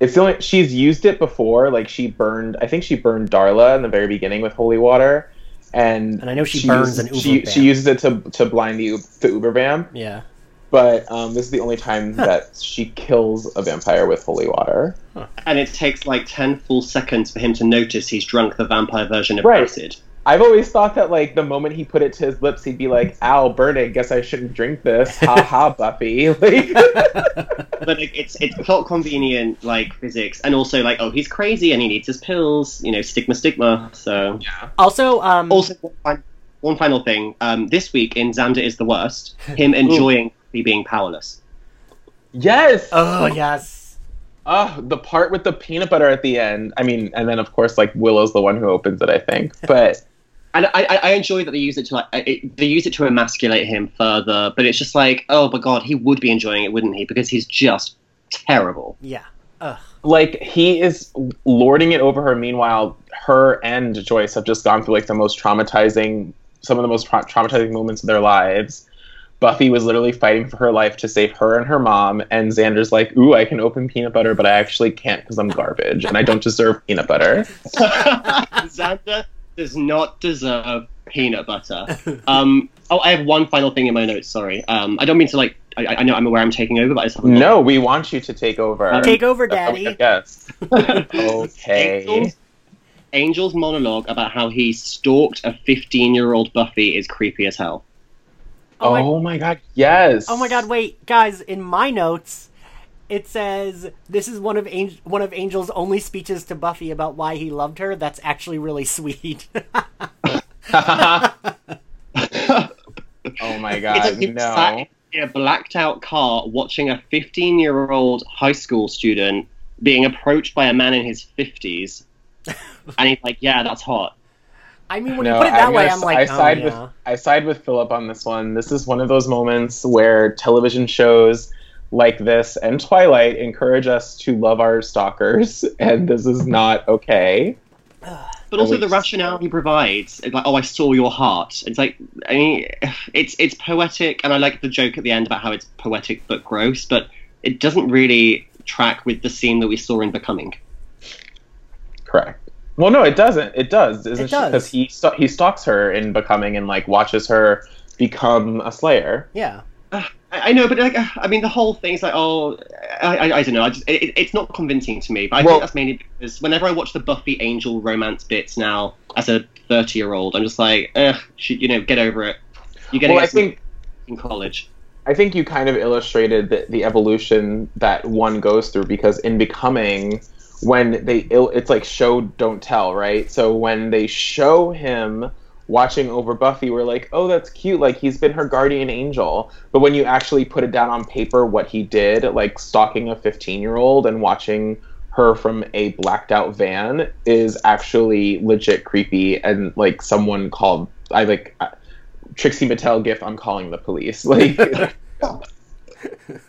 It's the only she's used it before. Like she burned, I think she burned Darla in the very beginning with holy water, and And I know she burns uses, an Uber she, vamp. she uses it to to blind the the Uber vamp. Yeah. But um, this is the only time that she kills a vampire with holy water. And it takes like ten full seconds for him to notice he's drunk the vampire version of Right. acid. I've always thought that like the moment he put it to his lips, he'd be like, "Ow, burning! Guess I shouldn't drink this." Ha ha, Buffy! Like, But it, it's it's plot convenient like physics, and also like oh he's crazy and he needs his pills, you know stigma stigma. So yeah. Also, um, also one, fin- one final thing. Um, this week in Xander is the worst. Him enjoying being powerless. yes. oh yes. Oh, the part with the peanut butter at the end. I mean, and then of course, like Willow's the one who opens it. I think, but And I, I, I enjoy that they use it to like it, they use it to emasculate him further, but it's just like oh my god, he would be enjoying it, wouldn't he? Because he's just terrible. Yeah. Ugh. like he is lording it over her. Meanwhile, her and Joyce have just gone through like the most traumatizing, some of the most tra- traumatizing moments of their lives. Buffy was literally fighting for her life to save her and her mom, and Xander's like, "Ooh, I can open peanut butter, but I actually can't because I'm garbage and I don't deserve peanut butter." Xander does not deserve peanut butter. Um, oh, I have one final thing in my notes. Sorry, um, I don't mean to like. I, I know I'm aware I'm taking over, but I just have a No, we want you to take over. Take over, That's how we Daddy. Yes. okay. Angel's, Angel's monologue about how he stalked a 15 year old Buffy is creepy as hell. Oh, my, Oh my god, yes. oh my god, wait, guys, in my notes it says this is one of Angel, one of Angel's only speeches to Buffy about why he loved her. That's actually really sweet. oh my It's god, like he sat no. in a blacked out car watching a 15 year old high school student being approached by a man in his 50s. and he's like, yeah, that's hot. I mean, when No, you put it that I'm way, gonna I'm like, I oh, side yeah. with I side with Philip on this one. This is one of those moments where television shows like this and Twilight encourage us to love our stalkers, and this is not okay. But also the rationale he provides, it's like, oh, I saw your heart. It's like, I mean, it's it's poetic, and I like the joke at the end about how it's poetic but gross, but it doesn't really track with the scene that we saw in Becoming. Correct. Well, no, it doesn't. It does, isn't It does. Because he st- he stalks her in becoming and like watches her become a Slayer. Yeah. I, know, but like, I mean, the whole thing is like, oh, I, I, I don't know. I just, it, it's not convincing to me. But I Well- think that's mainly because whenever I watch the Buffy Angel romance bits now, as a thirty-year-old, I'm just like, ugh, should, you know, get over it. You're getting Well, I think in college. I think you kind of illustrated the, the evolution that one goes through because in becoming, when they it's like show don't tell, right? So when they show him watching over Buffy, we're like, oh, that's cute, like he's been her guardian angel. But when you actually put it down on paper, what he did, like stalking a 15 year old and watching her from a blacked out van, is actually legit creepy and like someone called. I like. uh, Trixie Mattel gif. I'm calling the police. Like,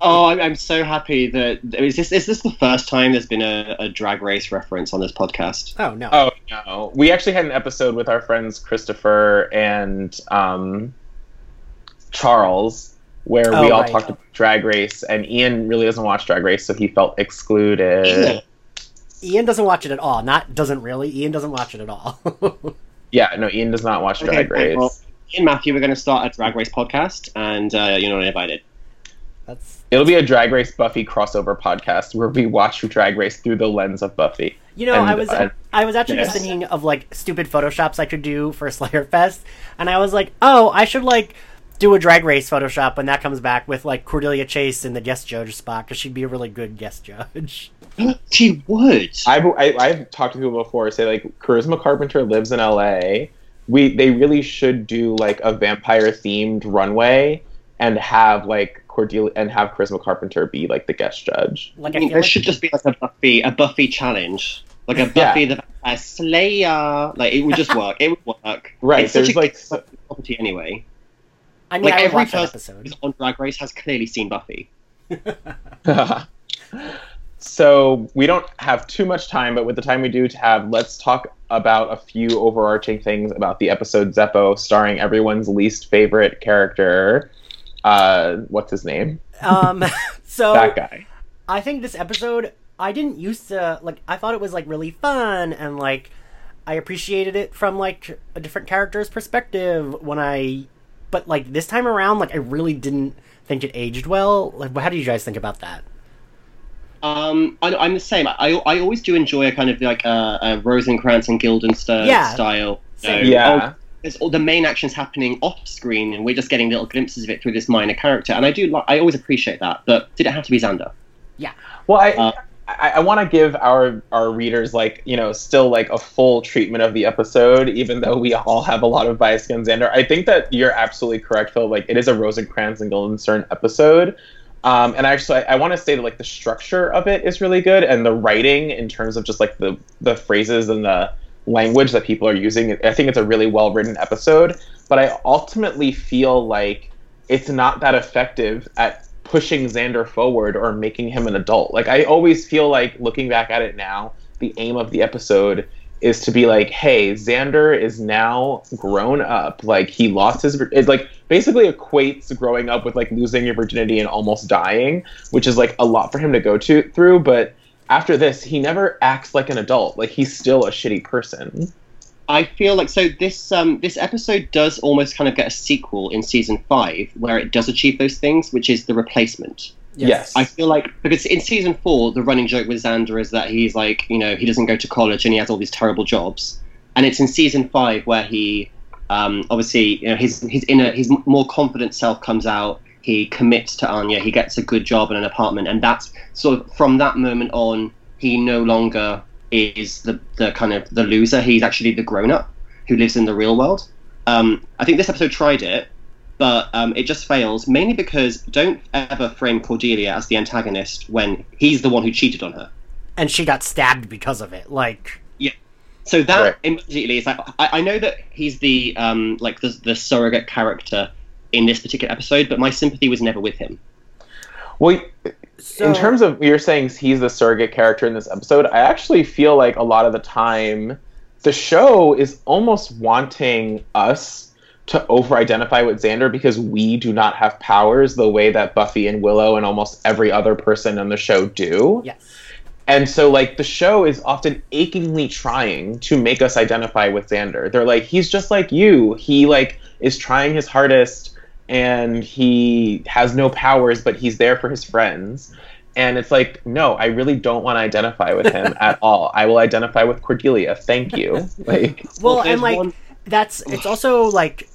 oh, I'm, I'm so happy that is this is this the first time there's been a, a drag race reference on this podcast? Oh no. oh no, we actually had an episode with our friends Christopher and um, Charles where Oh, we all right. talked about Drag Race, and Ian really doesn't watch Drag Race, so he felt excluded. Ian doesn't watch it at all. Not doesn't really. Ian doesn't watch it at all. yeah, no, Ian does not watch Drag Okay, Race. well, me and Matthew, we're going to start a drag race podcast, and uh, you're not invited. That's It'll be a Drag Race Buffy crossover podcast where we watch Drag Race through the lens of Buffy. you know And, I was uh, I was actually just thinking of like stupid photoshops I could do for Slayer Fest, and I was like, oh, I should like do a drag race Photoshop when that comes back with like Cordelia Chase in the guest judge spot because she'd be a really good guest judge. She would. I've I, I've talked to people before say like Charisma Carpenter lives in L.A. We they really should do like a vampire themed runway and have like Cordelia and have Charisma Carpenter be like the guest judge. Like I I mean, feel there like should just be like a Buffy, a Buffy challenge, like a Buffy the Vampire Slayer. Like it would just work. It would work. Right, It's such there's a like good property anyway. I mean, like I every watch person episode. who's on Drag Race has clearly seen Buffy. so we don't have too much time, but with the time we do to have, let's talk about a few overarching things about the episode Zeppo, starring everyone's least favorite character. Uh, what's his name? Um, so that guy. I think this episode, I didn't used to like. I thought it was like really fun and like I appreciated it from like a different character's perspective when I. But like this time around, like I really didn't think it aged well. Like, how do you guys think about that? Um, I, I'm the same. I, I always do enjoy a kind of like a, a Rosencrantz and Guildenstern Yeah. style. you know, Yeah. oh, there's all the main action's happening off screen, and we're just getting little glimpses of it through this minor character. And I do, li- I always appreciate that. But did it have to be Xander? Yeah. Well, I Uh, I, I want to give our our readers like you know still like a full treatment of the episode, even though we all have a lot of bias against Xander. I think that you're absolutely correct, Phil. Like it is a Rosencrantz and Guildenstern episode. Um, and actually, I, I want to say that like the structure of it is really good, and the writing in terms of just like the the phrases and the language that people are using. I think it's a really well written episode. But I ultimately feel like it's not that effective at pushing Xander forward or making him an adult. Like I always feel like looking back at it now, the aim of the episode is to be like, hey, Xander is now grown up. Like he lost his it like basically equates growing up with like losing your virginity and almost dying, which is like a lot for him to go to through, but after this, he never acts like an adult. Like he's still a shitty person. I feel like so this um this episode does almost kind of get a sequel in season five where it does achieve those things, which is the replacement. Yes. I feel like because in season four, the running joke with Xander is that he's like, you know, he doesn't go to college and he has all these terrible jobs. And it's in season five where he, um, obviously, you know, his his inner his more confident self comes out. He commits to Anya. He gets a good job and an apartment, and that's sort of from that moment on, he no longer is the the kind of the loser. He's actually the grown up who lives in the real world. Um, I think this episode tried it, but um, it just fails mainly because don't ever frame Cordelia as the antagonist when he's the one who cheated on her. And she got stabbed because of it. Like, yeah. So that Right. immediately is like I, I know that he's the um, like the, the surrogate character in this particular episode, but my sympathy was never with him. Well, so in terms of you're saying he's the surrogate character in this episode, I actually feel like a lot of the time the show is almost wanting us to over identify with Xander because we do not have powers the way that Buffy and Willow and almost every other person on the show do. yes. And so like the show is often achingly trying to make us identify with Xander. They're like, he's just like you. He like is trying his hardest and he has no powers, but he's there for his friends. And it's like, no, I really don't want to identify with him at all. I will identify with Cordelia. Thank you. Like Well, Well, and like one- that's it's also like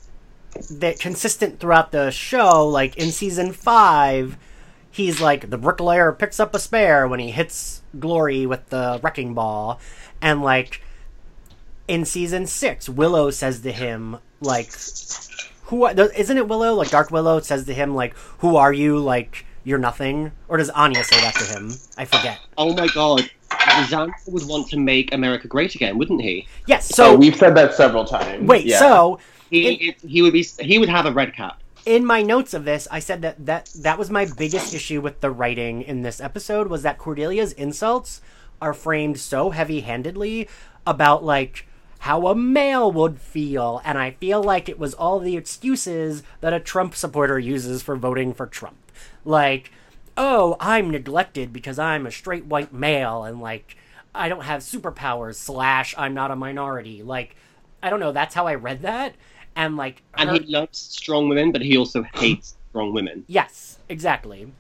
that consistent throughout the show. Like in season five, he's like the bricklayer picks up a spare when he hits Glory with the wrecking ball, and like in season six, Willow says to him like, "Who are- isn't it Willow? Like Dark Willow says to him like, "Who are you? Like you're nothing." Or does Anya say that to him? I forget. Oh my god, Xander would want to make America great again, wouldn't he? Yes. so So we've said that several times. wait. Yeah. So He he would be he would have a red cap. in my notes of this, I said that that that was my biggest issue with the writing in this episode was that Cordelia's insults are framed so heavy-handedly about like how a male would feel, and I feel like it was all the excuses that a Trump supporter uses for voting for Trump. Like, oh, I'm neglected because I'm a straight white male, and like I don't have superpowers. Slash, I'm not a minority. Like, I don't know. That's how I read that, and like, And he loves strong women, but he also hates strong women. Yes, exactly.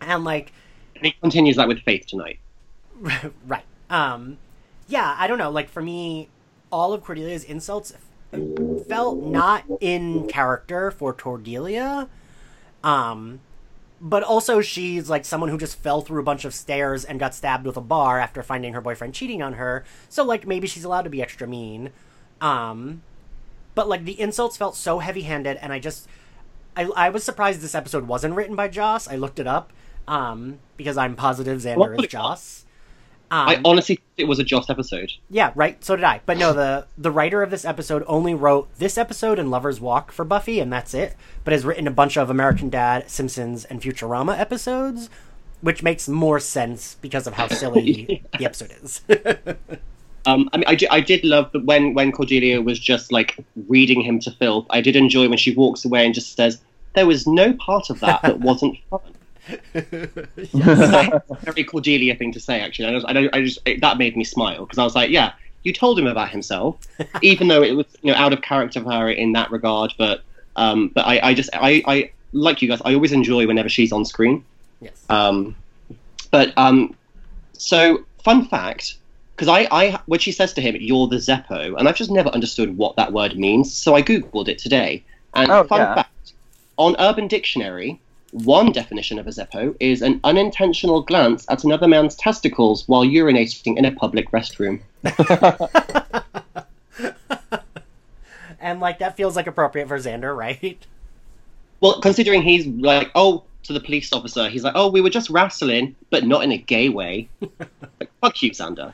And like And he continues that with Faith tonight. right. Um yeah, I don't know, like for me all of Cordelia's insults felt not in character for Cordelia. Um but also she's like someone who just fell through a bunch of stairs and got stabbed with a bar after finding her boyfriend cheating on her. So like maybe she's allowed to be extra mean. Um but like the insults felt so heavy-handed and I just I, I was surprised this episode wasn't written by Joss. I looked it up um, because I'm positive Xander is Joss. Um, I honestly it was a Joss episode. yeah, right. So did I. But no, the the writer of this episode only wrote this episode and Lover's Walk for Buffy, and that's it. But has written a bunch of American Dad, Simpsons, and Futurama episodes, which makes more sense because of how silly the episode is. Um, I mean, I, I did love that when when Cordelia was just like reading him to Phil. I did enjoy when she walks away and just says, "There was no part of that that wasn't fun." That's a very Cordelia thing to say, actually. I, just, I, don't, I just it, that made me smile because I was like, "Yeah, you told him about himself, even though it was you know out of character for her in that regard." But um, but I, I just I, I like you guys. I always enjoy whenever she's on screen. yes. Um, but um, so fun fact, because I, I when she says to him, "You're the Zeppo," and I've just never understood what that word means, so I googled it today. And Oh, fun yeah. fact, on Urban Dictionary, one definition of a Zeppo is an unintentional glance at another man's testicles while urinating in a public restroom. and like that feels like appropriate for Xander, right? Well, considering he's like, oh, to the police officer, he's like, oh, we were just wrestling, but not in a gay way. like, fuck you, Xander.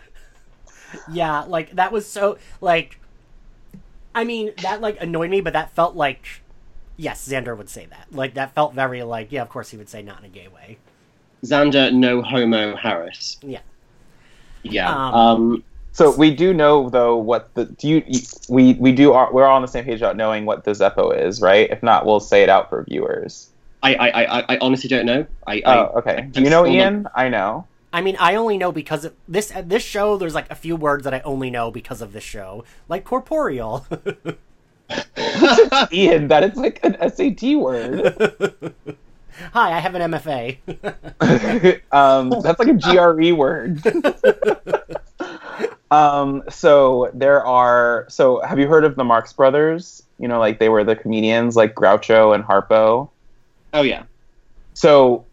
Yeah, like that was so like I mean, that like annoyed me, but that felt like yes, Xander would say that. Like that felt very like, yeah, of course he would say not in a gay way. Xander, no homo, Harris. Yeah. Yeah. Um, Um, So we do know though what the do you you- we we do are we're all on the same page about knowing what the Zeppo is, right? If not, we'll say it out for viewers. I, I, I, I honestly don't know. I, Oh, I okay. Do you know Hold on. Ian? I know. I mean, I only know because of this uh, this show. There's like a few words that I only know because of this show, like corporeal. Ian, that is like an SAT word. Hi, I have an MFA. um, that's like a GRE word. um, so there are. So have you heard of the Marx Brothers? You know, like they were the comedians, like Groucho and Harpo. oh yeah. So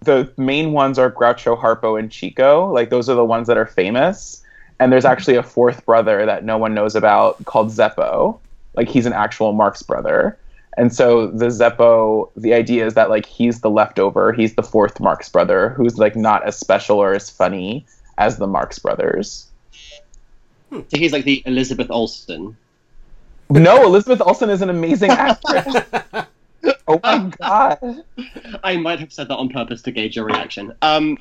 the main ones are Groucho, Harpo, and Chico. Like those are the ones that are famous. And there's actually a fourth brother that no one knows about called Zeppo. Like he's an actual Marx brother. And so the Zeppo, the idea is that like he's the leftover, he's the fourth Marx brother who's like not as special or as funny as the Marx brothers. Hmm. So he's like the Elizabeth Olsen. No, Elizabeth Olsen is an amazing actress. oh my god. I might have said that on purpose to gauge your reaction. Um,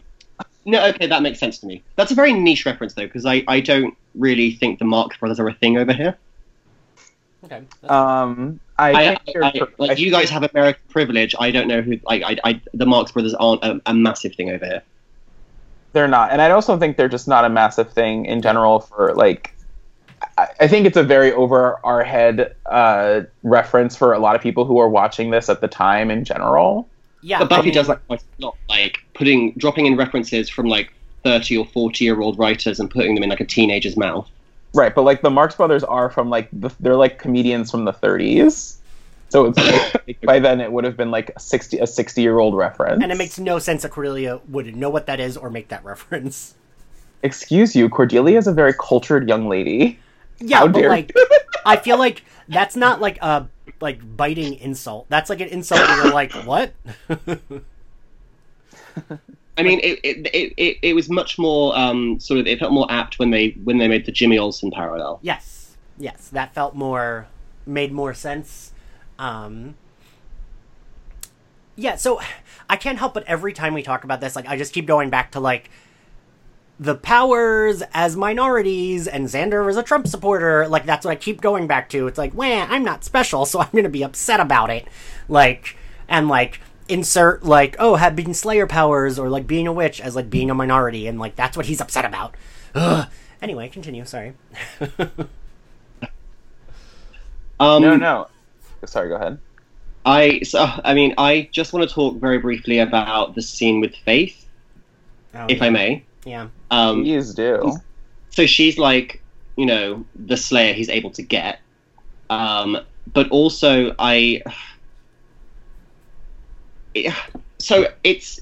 no, okay, that makes sense to me. That's a very niche reference though, because I, I don't really think the Marx Brothers are a thing over here. okay. Um I, I, I, I- like I you guys have American privilege. I don't know who. Like, I, I, the Marx Brothers aren't a, a massive thing over here. They're not, and I also think they're just not a massive thing in general. For like, I, I think it's a very over our head uh, reference for a lot of people who are watching this at the time in general. yeah, But I Buffy mean, does that quite a lot, like putting, dropping in references from like thirty or forty year old writers and putting them in like a teenager's mouth. Right, but like the Marx Brothers are from like the, they're like comedians from the 30s, so it's like, by then it would have been like a 60 a 60 year old reference. and it makes no sense that Cordelia would know what that is or make that reference. Excuse you, Cordelia is a very cultured young lady. Yeah, How but dare like, I feel like that's not like a like biting insult. That's like an insult where you're like, what? I mean, it, it, it, it, it was much more um, sort of. It felt more apt when they when they made the Jimmy Olsen parallel. yes, yes, that felt more made more sense. Um, yeah, so I can't help but every time we talk about this, like I just keep going back to like the powers as minorities and Xander is a Trump supporter. Like that's what I keep going back to. It's like, wah, I'm not special, so I'm gonna be upset about it. Like and like insert like, oh, having Slayer powers or like being a witch as like being a minority, and like that's what he's upset about. Ugh. Anyway, continue. Sorry. Um, no, no. Sorry, go ahead. I so I mean, I just want to talk very briefly about the scene with Faith, Oh, if I may. Yeah. Um, Please do. so she's like you know the slayer he's able to get um but also i it- so it's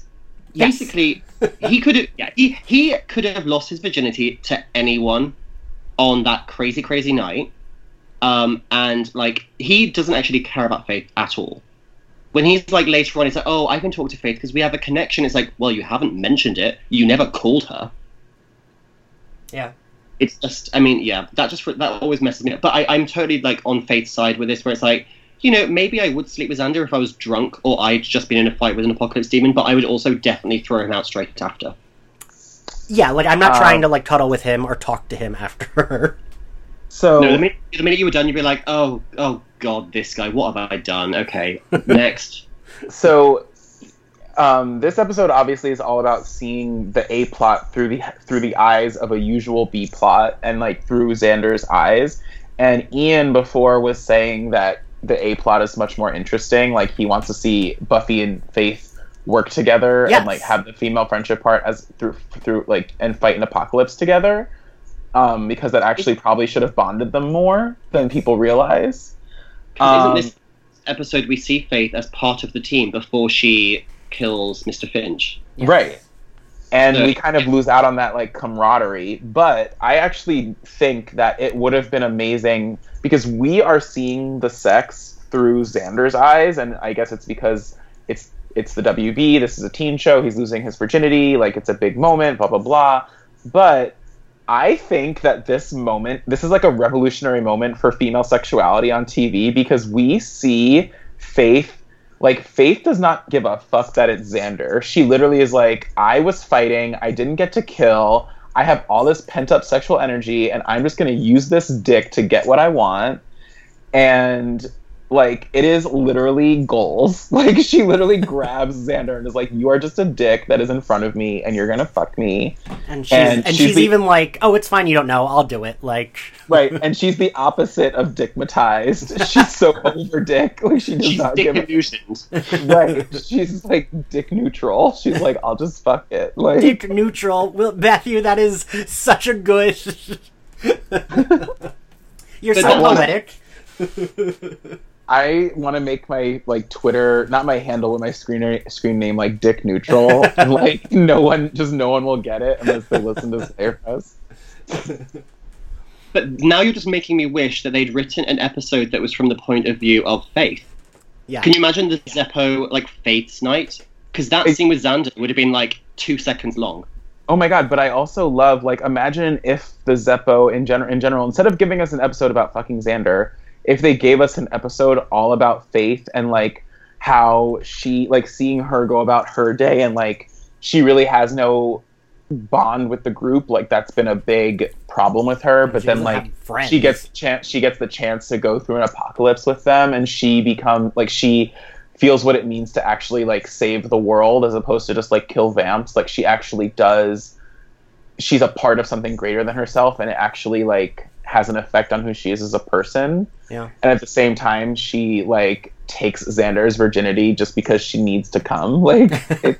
Yes. basically he could have yeah he, he could have lost his virginity to anyone on that crazy crazy night um and like he doesn't actually care about faith at all when he's like later on, he's like, "Oh, I can talk to Faith because we have a connection." It's like, well, you haven't mentioned it. You never called her. Yeah. It's just, I mean, yeah, that just that always messes me up. But I, I'm totally like on Faith's side with this, where it's like, you know, maybe I would sleep with Xander if I was drunk or I'd just been in a fight with an apocalypse demon, but I would also definitely throw him out straight after. Yeah, like I'm not Um, trying to like cuddle with him or talk to him after. So No, the minute, the minute you were done, you'd be like, oh, oh God, this guy, what have I done? Okay, next. so um, this episode obviously is all about seeing the A plot through the through the eyes of a usual B plot and like through Xander's eyes. And Ian before was saying that the A plot is much more interesting. Like he wants to see Buffy and Faith work together Yes. and like have the female friendship part as through through like and fight an apocalypse together. Um, because that actually probably should have bonded them more than people realize. Um, isn't this episode we see Faith as part of the team before she kills Mr. Finch? Right. And So- we kind of lose out on that like camaraderie. But I actually think that it would have been amazing because we are seeing the sex through Xander's eyes, and I guess it's because it's it's the WB, this is a teen show, he's losing his virginity, like it's a big moment, blah blah blah. But I think that this moment, this is like a revolutionary moment for female sexuality on TV because we see Faith like Faith does not give a fuck that it's Xander. She literally is like, I was fighting, I didn't get to kill, I have all this pent up sexual energy, and I'm just gonna use this dick to get what I want. And like it is literally goals. Like she literally grabs Xander and is like, You are just a dick that is in front of me and you're gonna fuck me. And she's and, And she's, she's the- even like, "Oh, it's fine. You don't know. I'll do it." Like, Right. and she's the opposite of dickmatized. She's so over dick. Like she does She's not dick give a illusions. right. She's like dick neutral. She's like, I'll just fuck it. Like dick neutral. Will Matthew, that is such a good. You're But so that one- poetic. I want to make my like Twitter, not my handle, but my screen screen name like Dick Neutral, and like no one, just no one will get it unless they listen to Slayer Fest. But now you're just making me wish that they'd written an episode that was from the point of view of Faith. Yeah. Can you imagine the Zeppo like Faith's night? Because that It- scene with Xander would have been like two seconds long. Oh my god! But I also love like imagine if the Zeppo in general, in general, instead of giving us an episode about fucking Xander, if they gave us an episode all about Faith and like how she like seeing her go about her day and like she really has no bond with the group like that's been a big problem with her. But She then like she gets chance she gets the chance to go through an apocalypse with them and she become like she feels what it means to actually like save the world as opposed to just like kill vamps. Like she actually does she's a part of something greater than herself and it actually like has an effect on who she is as a person Yeah. and at the same time she like takes xander's virginity just because she needs to come like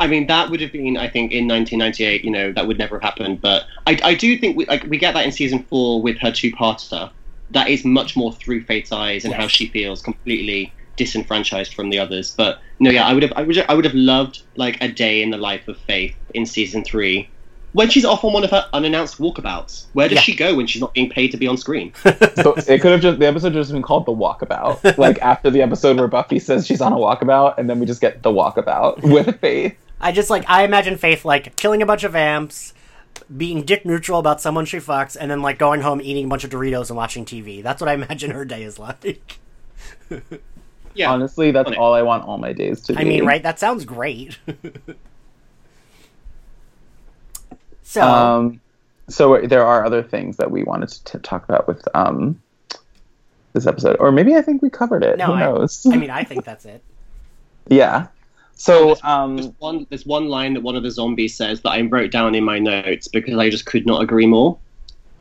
I mean, that would have been, I think, in 1998. You know, that would never have happened. But I, I do think we, like we get that in season four with her two-parter. That is much more through Faith's eyes and how she feels completely disenfranchised from the others. But no, yeah, I would have, I would, I would have loved like a day in the life of Faith in season three, when she's off on one of her unannounced walkabouts. Where does Yeah. she go when she's not being paid to be on screen? so it could have just the episode just been called the walkabout like after the episode where buffy says she's on a walkabout and then we just get the walkabout with faith I just like I imagine Faith like killing a bunch of vamps, being dick neutral about someone she fucks, and then like going home eating a bunch of Doritos and watching TV. That's what I imagine her day is like. Yeah, honestly that's all i want all my days to be I mean, right? That sounds great. So um so there are other things that we wanted to t- talk about with um this episode or maybe i think we covered it no, who I, knows I mean, I think that's it. yeah so There's um one there's one line that one of the zombies says that I wrote down in my notes because I just could not agree more.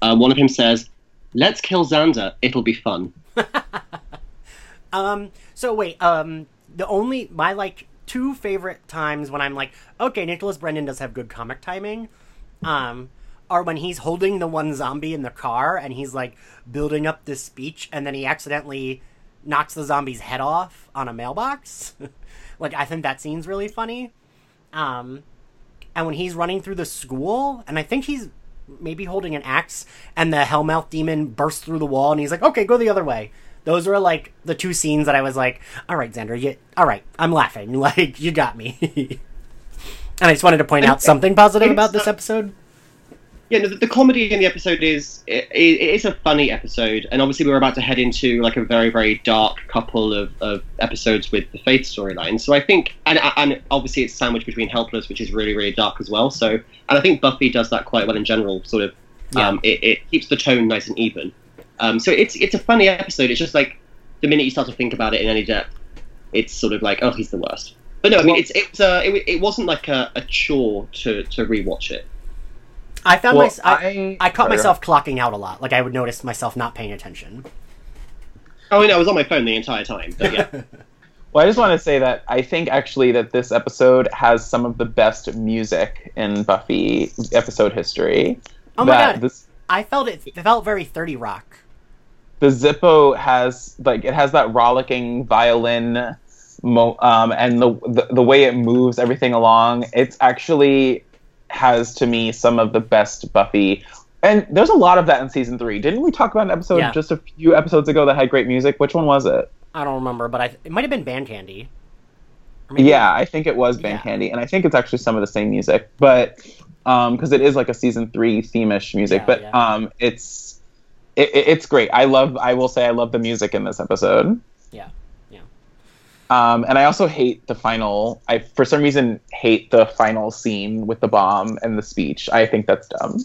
Uh, one of him says, "Let's kill Xander. It'll be fun." Um. So wait. Um. The only my like two favorite times when I'm like, okay, Nicholas Brendon does have good comic timing. Um. Are when he's holding the one zombie in the car and he's like building up this speech and then he accidentally knocks the zombie's head off on a mailbox. like I think that scene's really funny. Um. And when he's running through the school, and I think he's maybe holding an axe, and the Hellmouth demon bursts through the wall, and he's like, "Okay, go the other way." Those were like the two scenes that I was like, "All right, Xander, you, all right, I'm laughing. Like you got me." and I just wanted to point out something positive about this episode. Yeah, no, the, the comedy in the episode is it, it is a funny episode, and obviously we're about to head into like a very very dark couple of, of episodes with the Faith storyline. So I think, and and obviously it's sandwiched between Helpless, which is really really dark as well. So and I think Buffy does that quite well in general. Sort of, Yeah. um, it, it keeps the tone nice and even. Um, so it's it's a funny episode. It's just like the minute you start to think about it in any depth, it's sort of like oh he's the worst. But no, I mean Well- it's it's uh, it, it wasn't like a, a chore to to rewatch it. I found Well, my, I, I caught myself clocking out a lot. Like I would notice myself not paying attention. Oh, I know, I was on my phone the entire time. But yeah. Well, I just want to say that I think actually that this episode has some of the best music in Buffy episode history. Oh my God. This, I felt it, it felt very Thirty Rock. the Zeppo has like it has that rollicking violin, mo- um, and the, the the way it moves everything along. It's actually has to me some of the best Buffy. And there's a lot of that in season three. Didn't we talk about an episode Yeah. just a few episodes ago that had great music? Which one was it? I don't remember, but I it might have been Band Candy. Yeah, I think it was Band Yeah. Candy, and I think it's actually some of the same music, but because it is like a season three theme-ish music, Yeah, but um, it's it, it- it's great. I love. I will say I love the music in this episode. Yeah. Um, and I also hate the final. I for some reason hate the final scene with the bomb and the speech. I think that's dumb.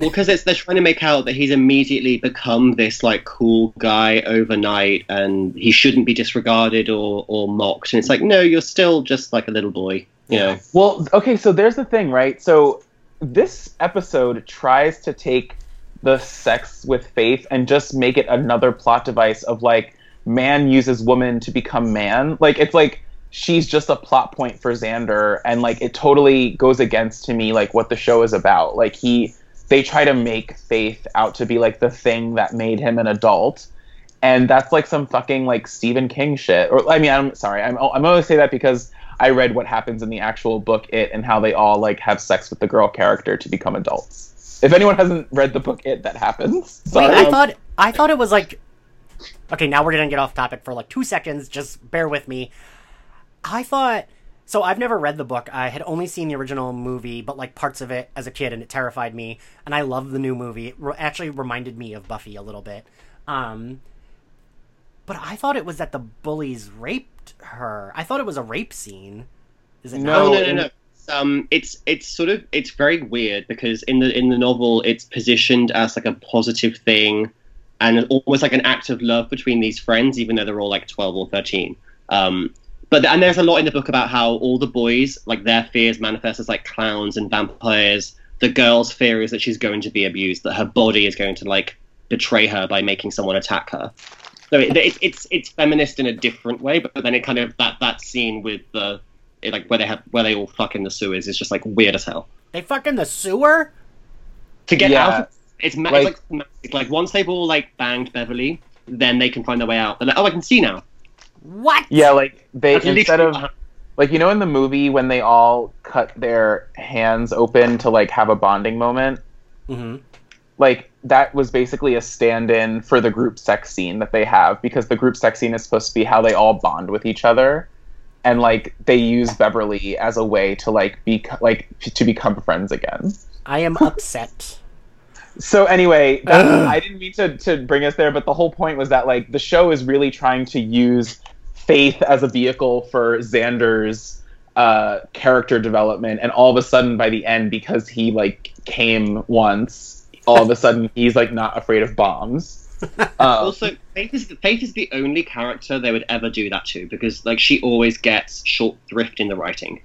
Well, because it's they're trying to make out that he's immediately become this like cool guy overnight, and he shouldn't be disregarded or or mocked. And it's like, no, you're still just like a little boy, you know. Well, okay, so there's the thing, right? So this episode tries to take the sex with faith and just make it another plot device of like man uses woman to become man. Like it's like she's just a plot point for Xander and like it totally goes against to me like what the show is about. Like he they try to make faith out to be like the thing that made him an adult and that's like some fucking like Stephen King shit. Or I mean, I'm sorry, I'm I'm gonna say that because I read what happens in the actual book It and how they all like have sex with the girl character to become adults. If anyone hasn't read the book It, that happens. Wait, I thought I thought it was like. Okay, now we're gonna get off topic for like two seconds. Just bear with me. I thought so. I've never read the book. I had only seen the original movie, but like parts of it as a kid, and it terrified me. And I love the new movie. It re- actually reminded me of Buffy a little bit. Um, but I thought it was that the bullies raped her. I thought it was a rape scene. Is it No. Not? no no no. Um, it's it's sort of it's very weird because in the in the novel it's positioned as like a positive thing, and almost like an act of love between these friends, even though they're all like twelve or thirteen. Um, but and there's a lot in the book about how all the boys like their fears manifest as like clowns and vampires. The girl's fear is that she's going to be abused, that her body is going to like betray her by making someone attack her. So it, it, it's it's feminist in a different way, but then it kind of that that scene with the it, like where they have where they all fuck in the sewers is just like weird as hell. They fuck in the sewer. To get Yeah. out, of, it's, ma- Like- it's like magic. like once they've all like banged Beverly, then they can find their way out. They're like, oh, I can see now. What? yeah, like they That's instead of what like you know in the movie when they all cut their hands open to like have a bonding moment. hmm like that was basically a stand-in for the group sex scene that they have because the group sex scene is supposed to be how they all bond with each other and like they use beverly as a way to like be like to become friends again I am upset. So anyway that, i didn't mean to, to bring us there but the whole point was that like the show is really trying to use faith as a vehicle for xander's uh, character development and all of a sudden by the end because he like came once all of a sudden he's like not afraid of bombs uh, Also, Faith is Faith is the only character they would ever do that to because like she always gets short thrift in the writing.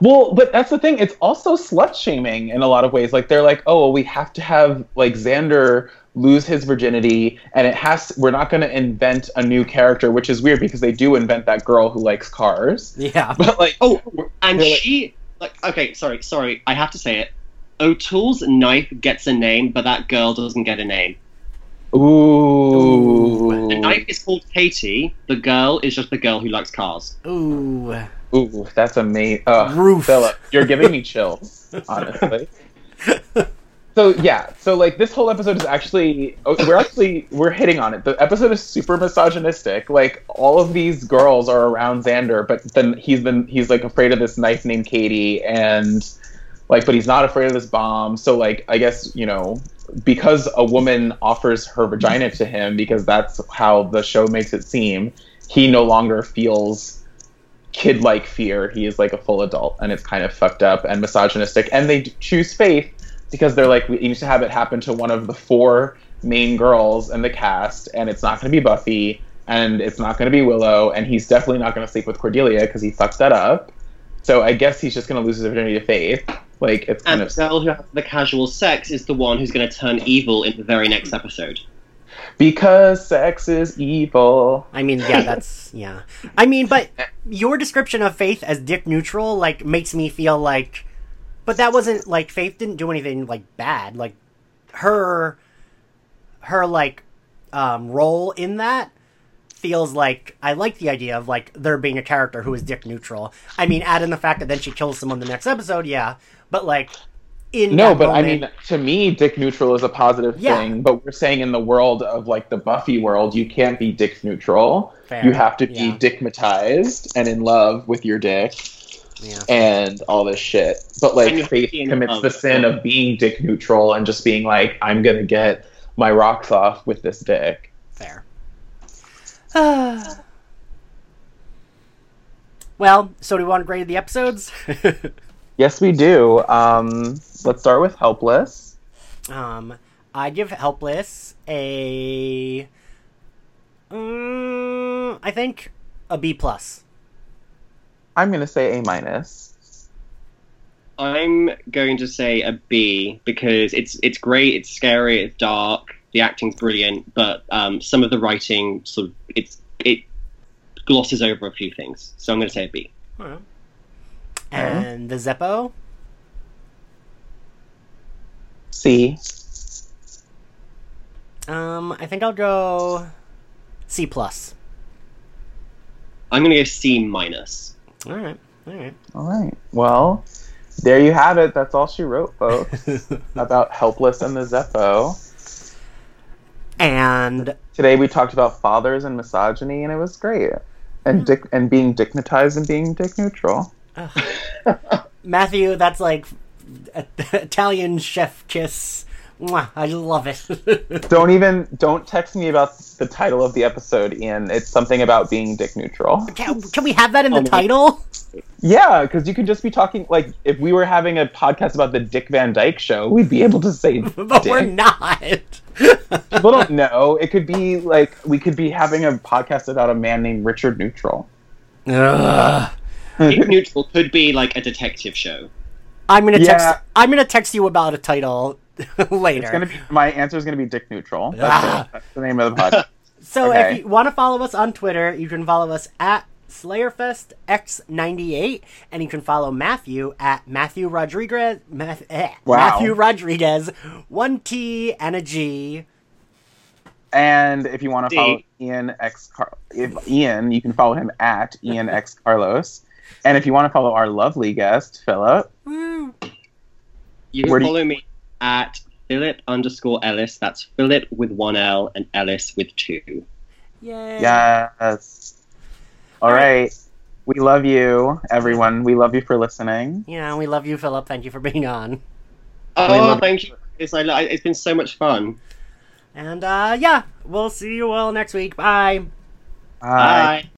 Well, but that's the thing. It's also slut shaming in a lot of ways. Like they're like, oh, well, we have to have like Xander lose his virginity, and it has. We're not going to invent a new character, which is weird because they do invent that girl who likes cars. Yeah. But like, Oh, and Really? she like okay, sorry, sorry, I have to say it. O'Toole's knife gets a name, but that girl doesn't get a name. ooh, The knife is called Katie. The girl is just the girl who likes cars. Ooh. ooh, that's amazing. Uh, Roof. Philip, you're giving me chills. Honestly. So yeah, so like this whole episode is actually oh, we're actually we're hitting on it. The episode is super misogynistic. Like all of these girls are around Xander, but then he's been he's like afraid of this knife named Katie, and like but he's not afraid of this bomb. So like I guess you know because a woman offers her vagina to him because that's how the show makes it seem, he no longer feels kid like fear. He is like a full adult, and it's kind of fucked up and misogynistic. And they choose Faith because they're like, we need to have it happen to one of the four main girls in the cast, and it's not going to be Buffy, and it's not going to be Willow, and he's definitely not going to sleep with Cordelia because he fucked that up. So I guess he's just going to lose his virginity to Faith. Like it's kind And of the girl who has the casual sex is the one who's going to turn evil in the very next episode. because sex is evil. I mean, yeah, that's yeah. I mean, but your description of Faith as dick neutral like makes me feel like, but that wasn't like Faith didn't do anything like bad. Like her, her like um, role in that feels like I like the idea of like there being a character who is dick neutral. I mean, add in the fact that then she kills someone the next episode, yeah. But like in No, that but I mean, to me, dick neutral is a positive Yeah. thing. But we're saying in the world of like the Buffy world, you can't be dick neutral. Fair. You have to be Yeah. dickmatized and in love with your dick yeah. and all this shit. But like you have to Faith commits the sin of being dick neutral and just being like, I'm gonna get my rocks off with this dick. Fair. well, so do we want to grade the episodes? Yes, we do. Um, let's start with Helpless. um, I give Helpless a, mm, I think a B plus. I'm gonna say A minus. I'm going to say a B because it's it's great, it's scary, it's dark, the acting's brilliant, but um, some of the writing sort of it's it glosses over a few things. So I'm going to say a B. Alright. And the Zeppo, C. um, I think I'll go C plus. I'm going to go C minus. All right, all right. All right. Well, there you have it. That's all she wrote, folks, about Helpless and the Zeppo. And Today we talked about fathers and misogyny, and it was great. And hmm. dick and being dignitized and being dick neutral. Matthew, that's like Italian chef kiss. Mwah, I love it. Don't even don't text me about the title of the episode, Ian. It's something about being dick neutral. can, can we have that in the Oh, title? Yeah, because you could just be talking like if we were having a podcast about the Dick Van Dyke Show, we'd be able to say But we're not. People don't know. It could be like we could be having a podcast about a man named Richard Neutral. Ugh. Dick Neutral could be like a detective show. I'm gonna text. Yeah. I'm gonna text you about a title later. It's gonna be my answer is gonna be Dick Neutral. That's, Ah. it. That's the name of the podcast. So Okay. if you want to follow us on Twitter, you can follow us at SlayerFestX98, and you can follow Matthew at Matthew Rodriguez. Math, eh, Wow. Matthew Rodriguez, one T and a G. and if you want to follow Ian X Car- if Ian, you can follow him at Ian X Carlos. And if you want to follow our lovely guest Philip, You can Where do you- follow me at Philip underscore Ellis. That's Philip with one L and Ellis with two. Yay. yes. All right. We love you, everyone. We love you for listening. Yeah, we love you, Philip. Thank you for being on. Oh, love- thank you. It's, it's been so much fun. And uh, yeah, we'll see you all next week. Bye. Bye. Bye.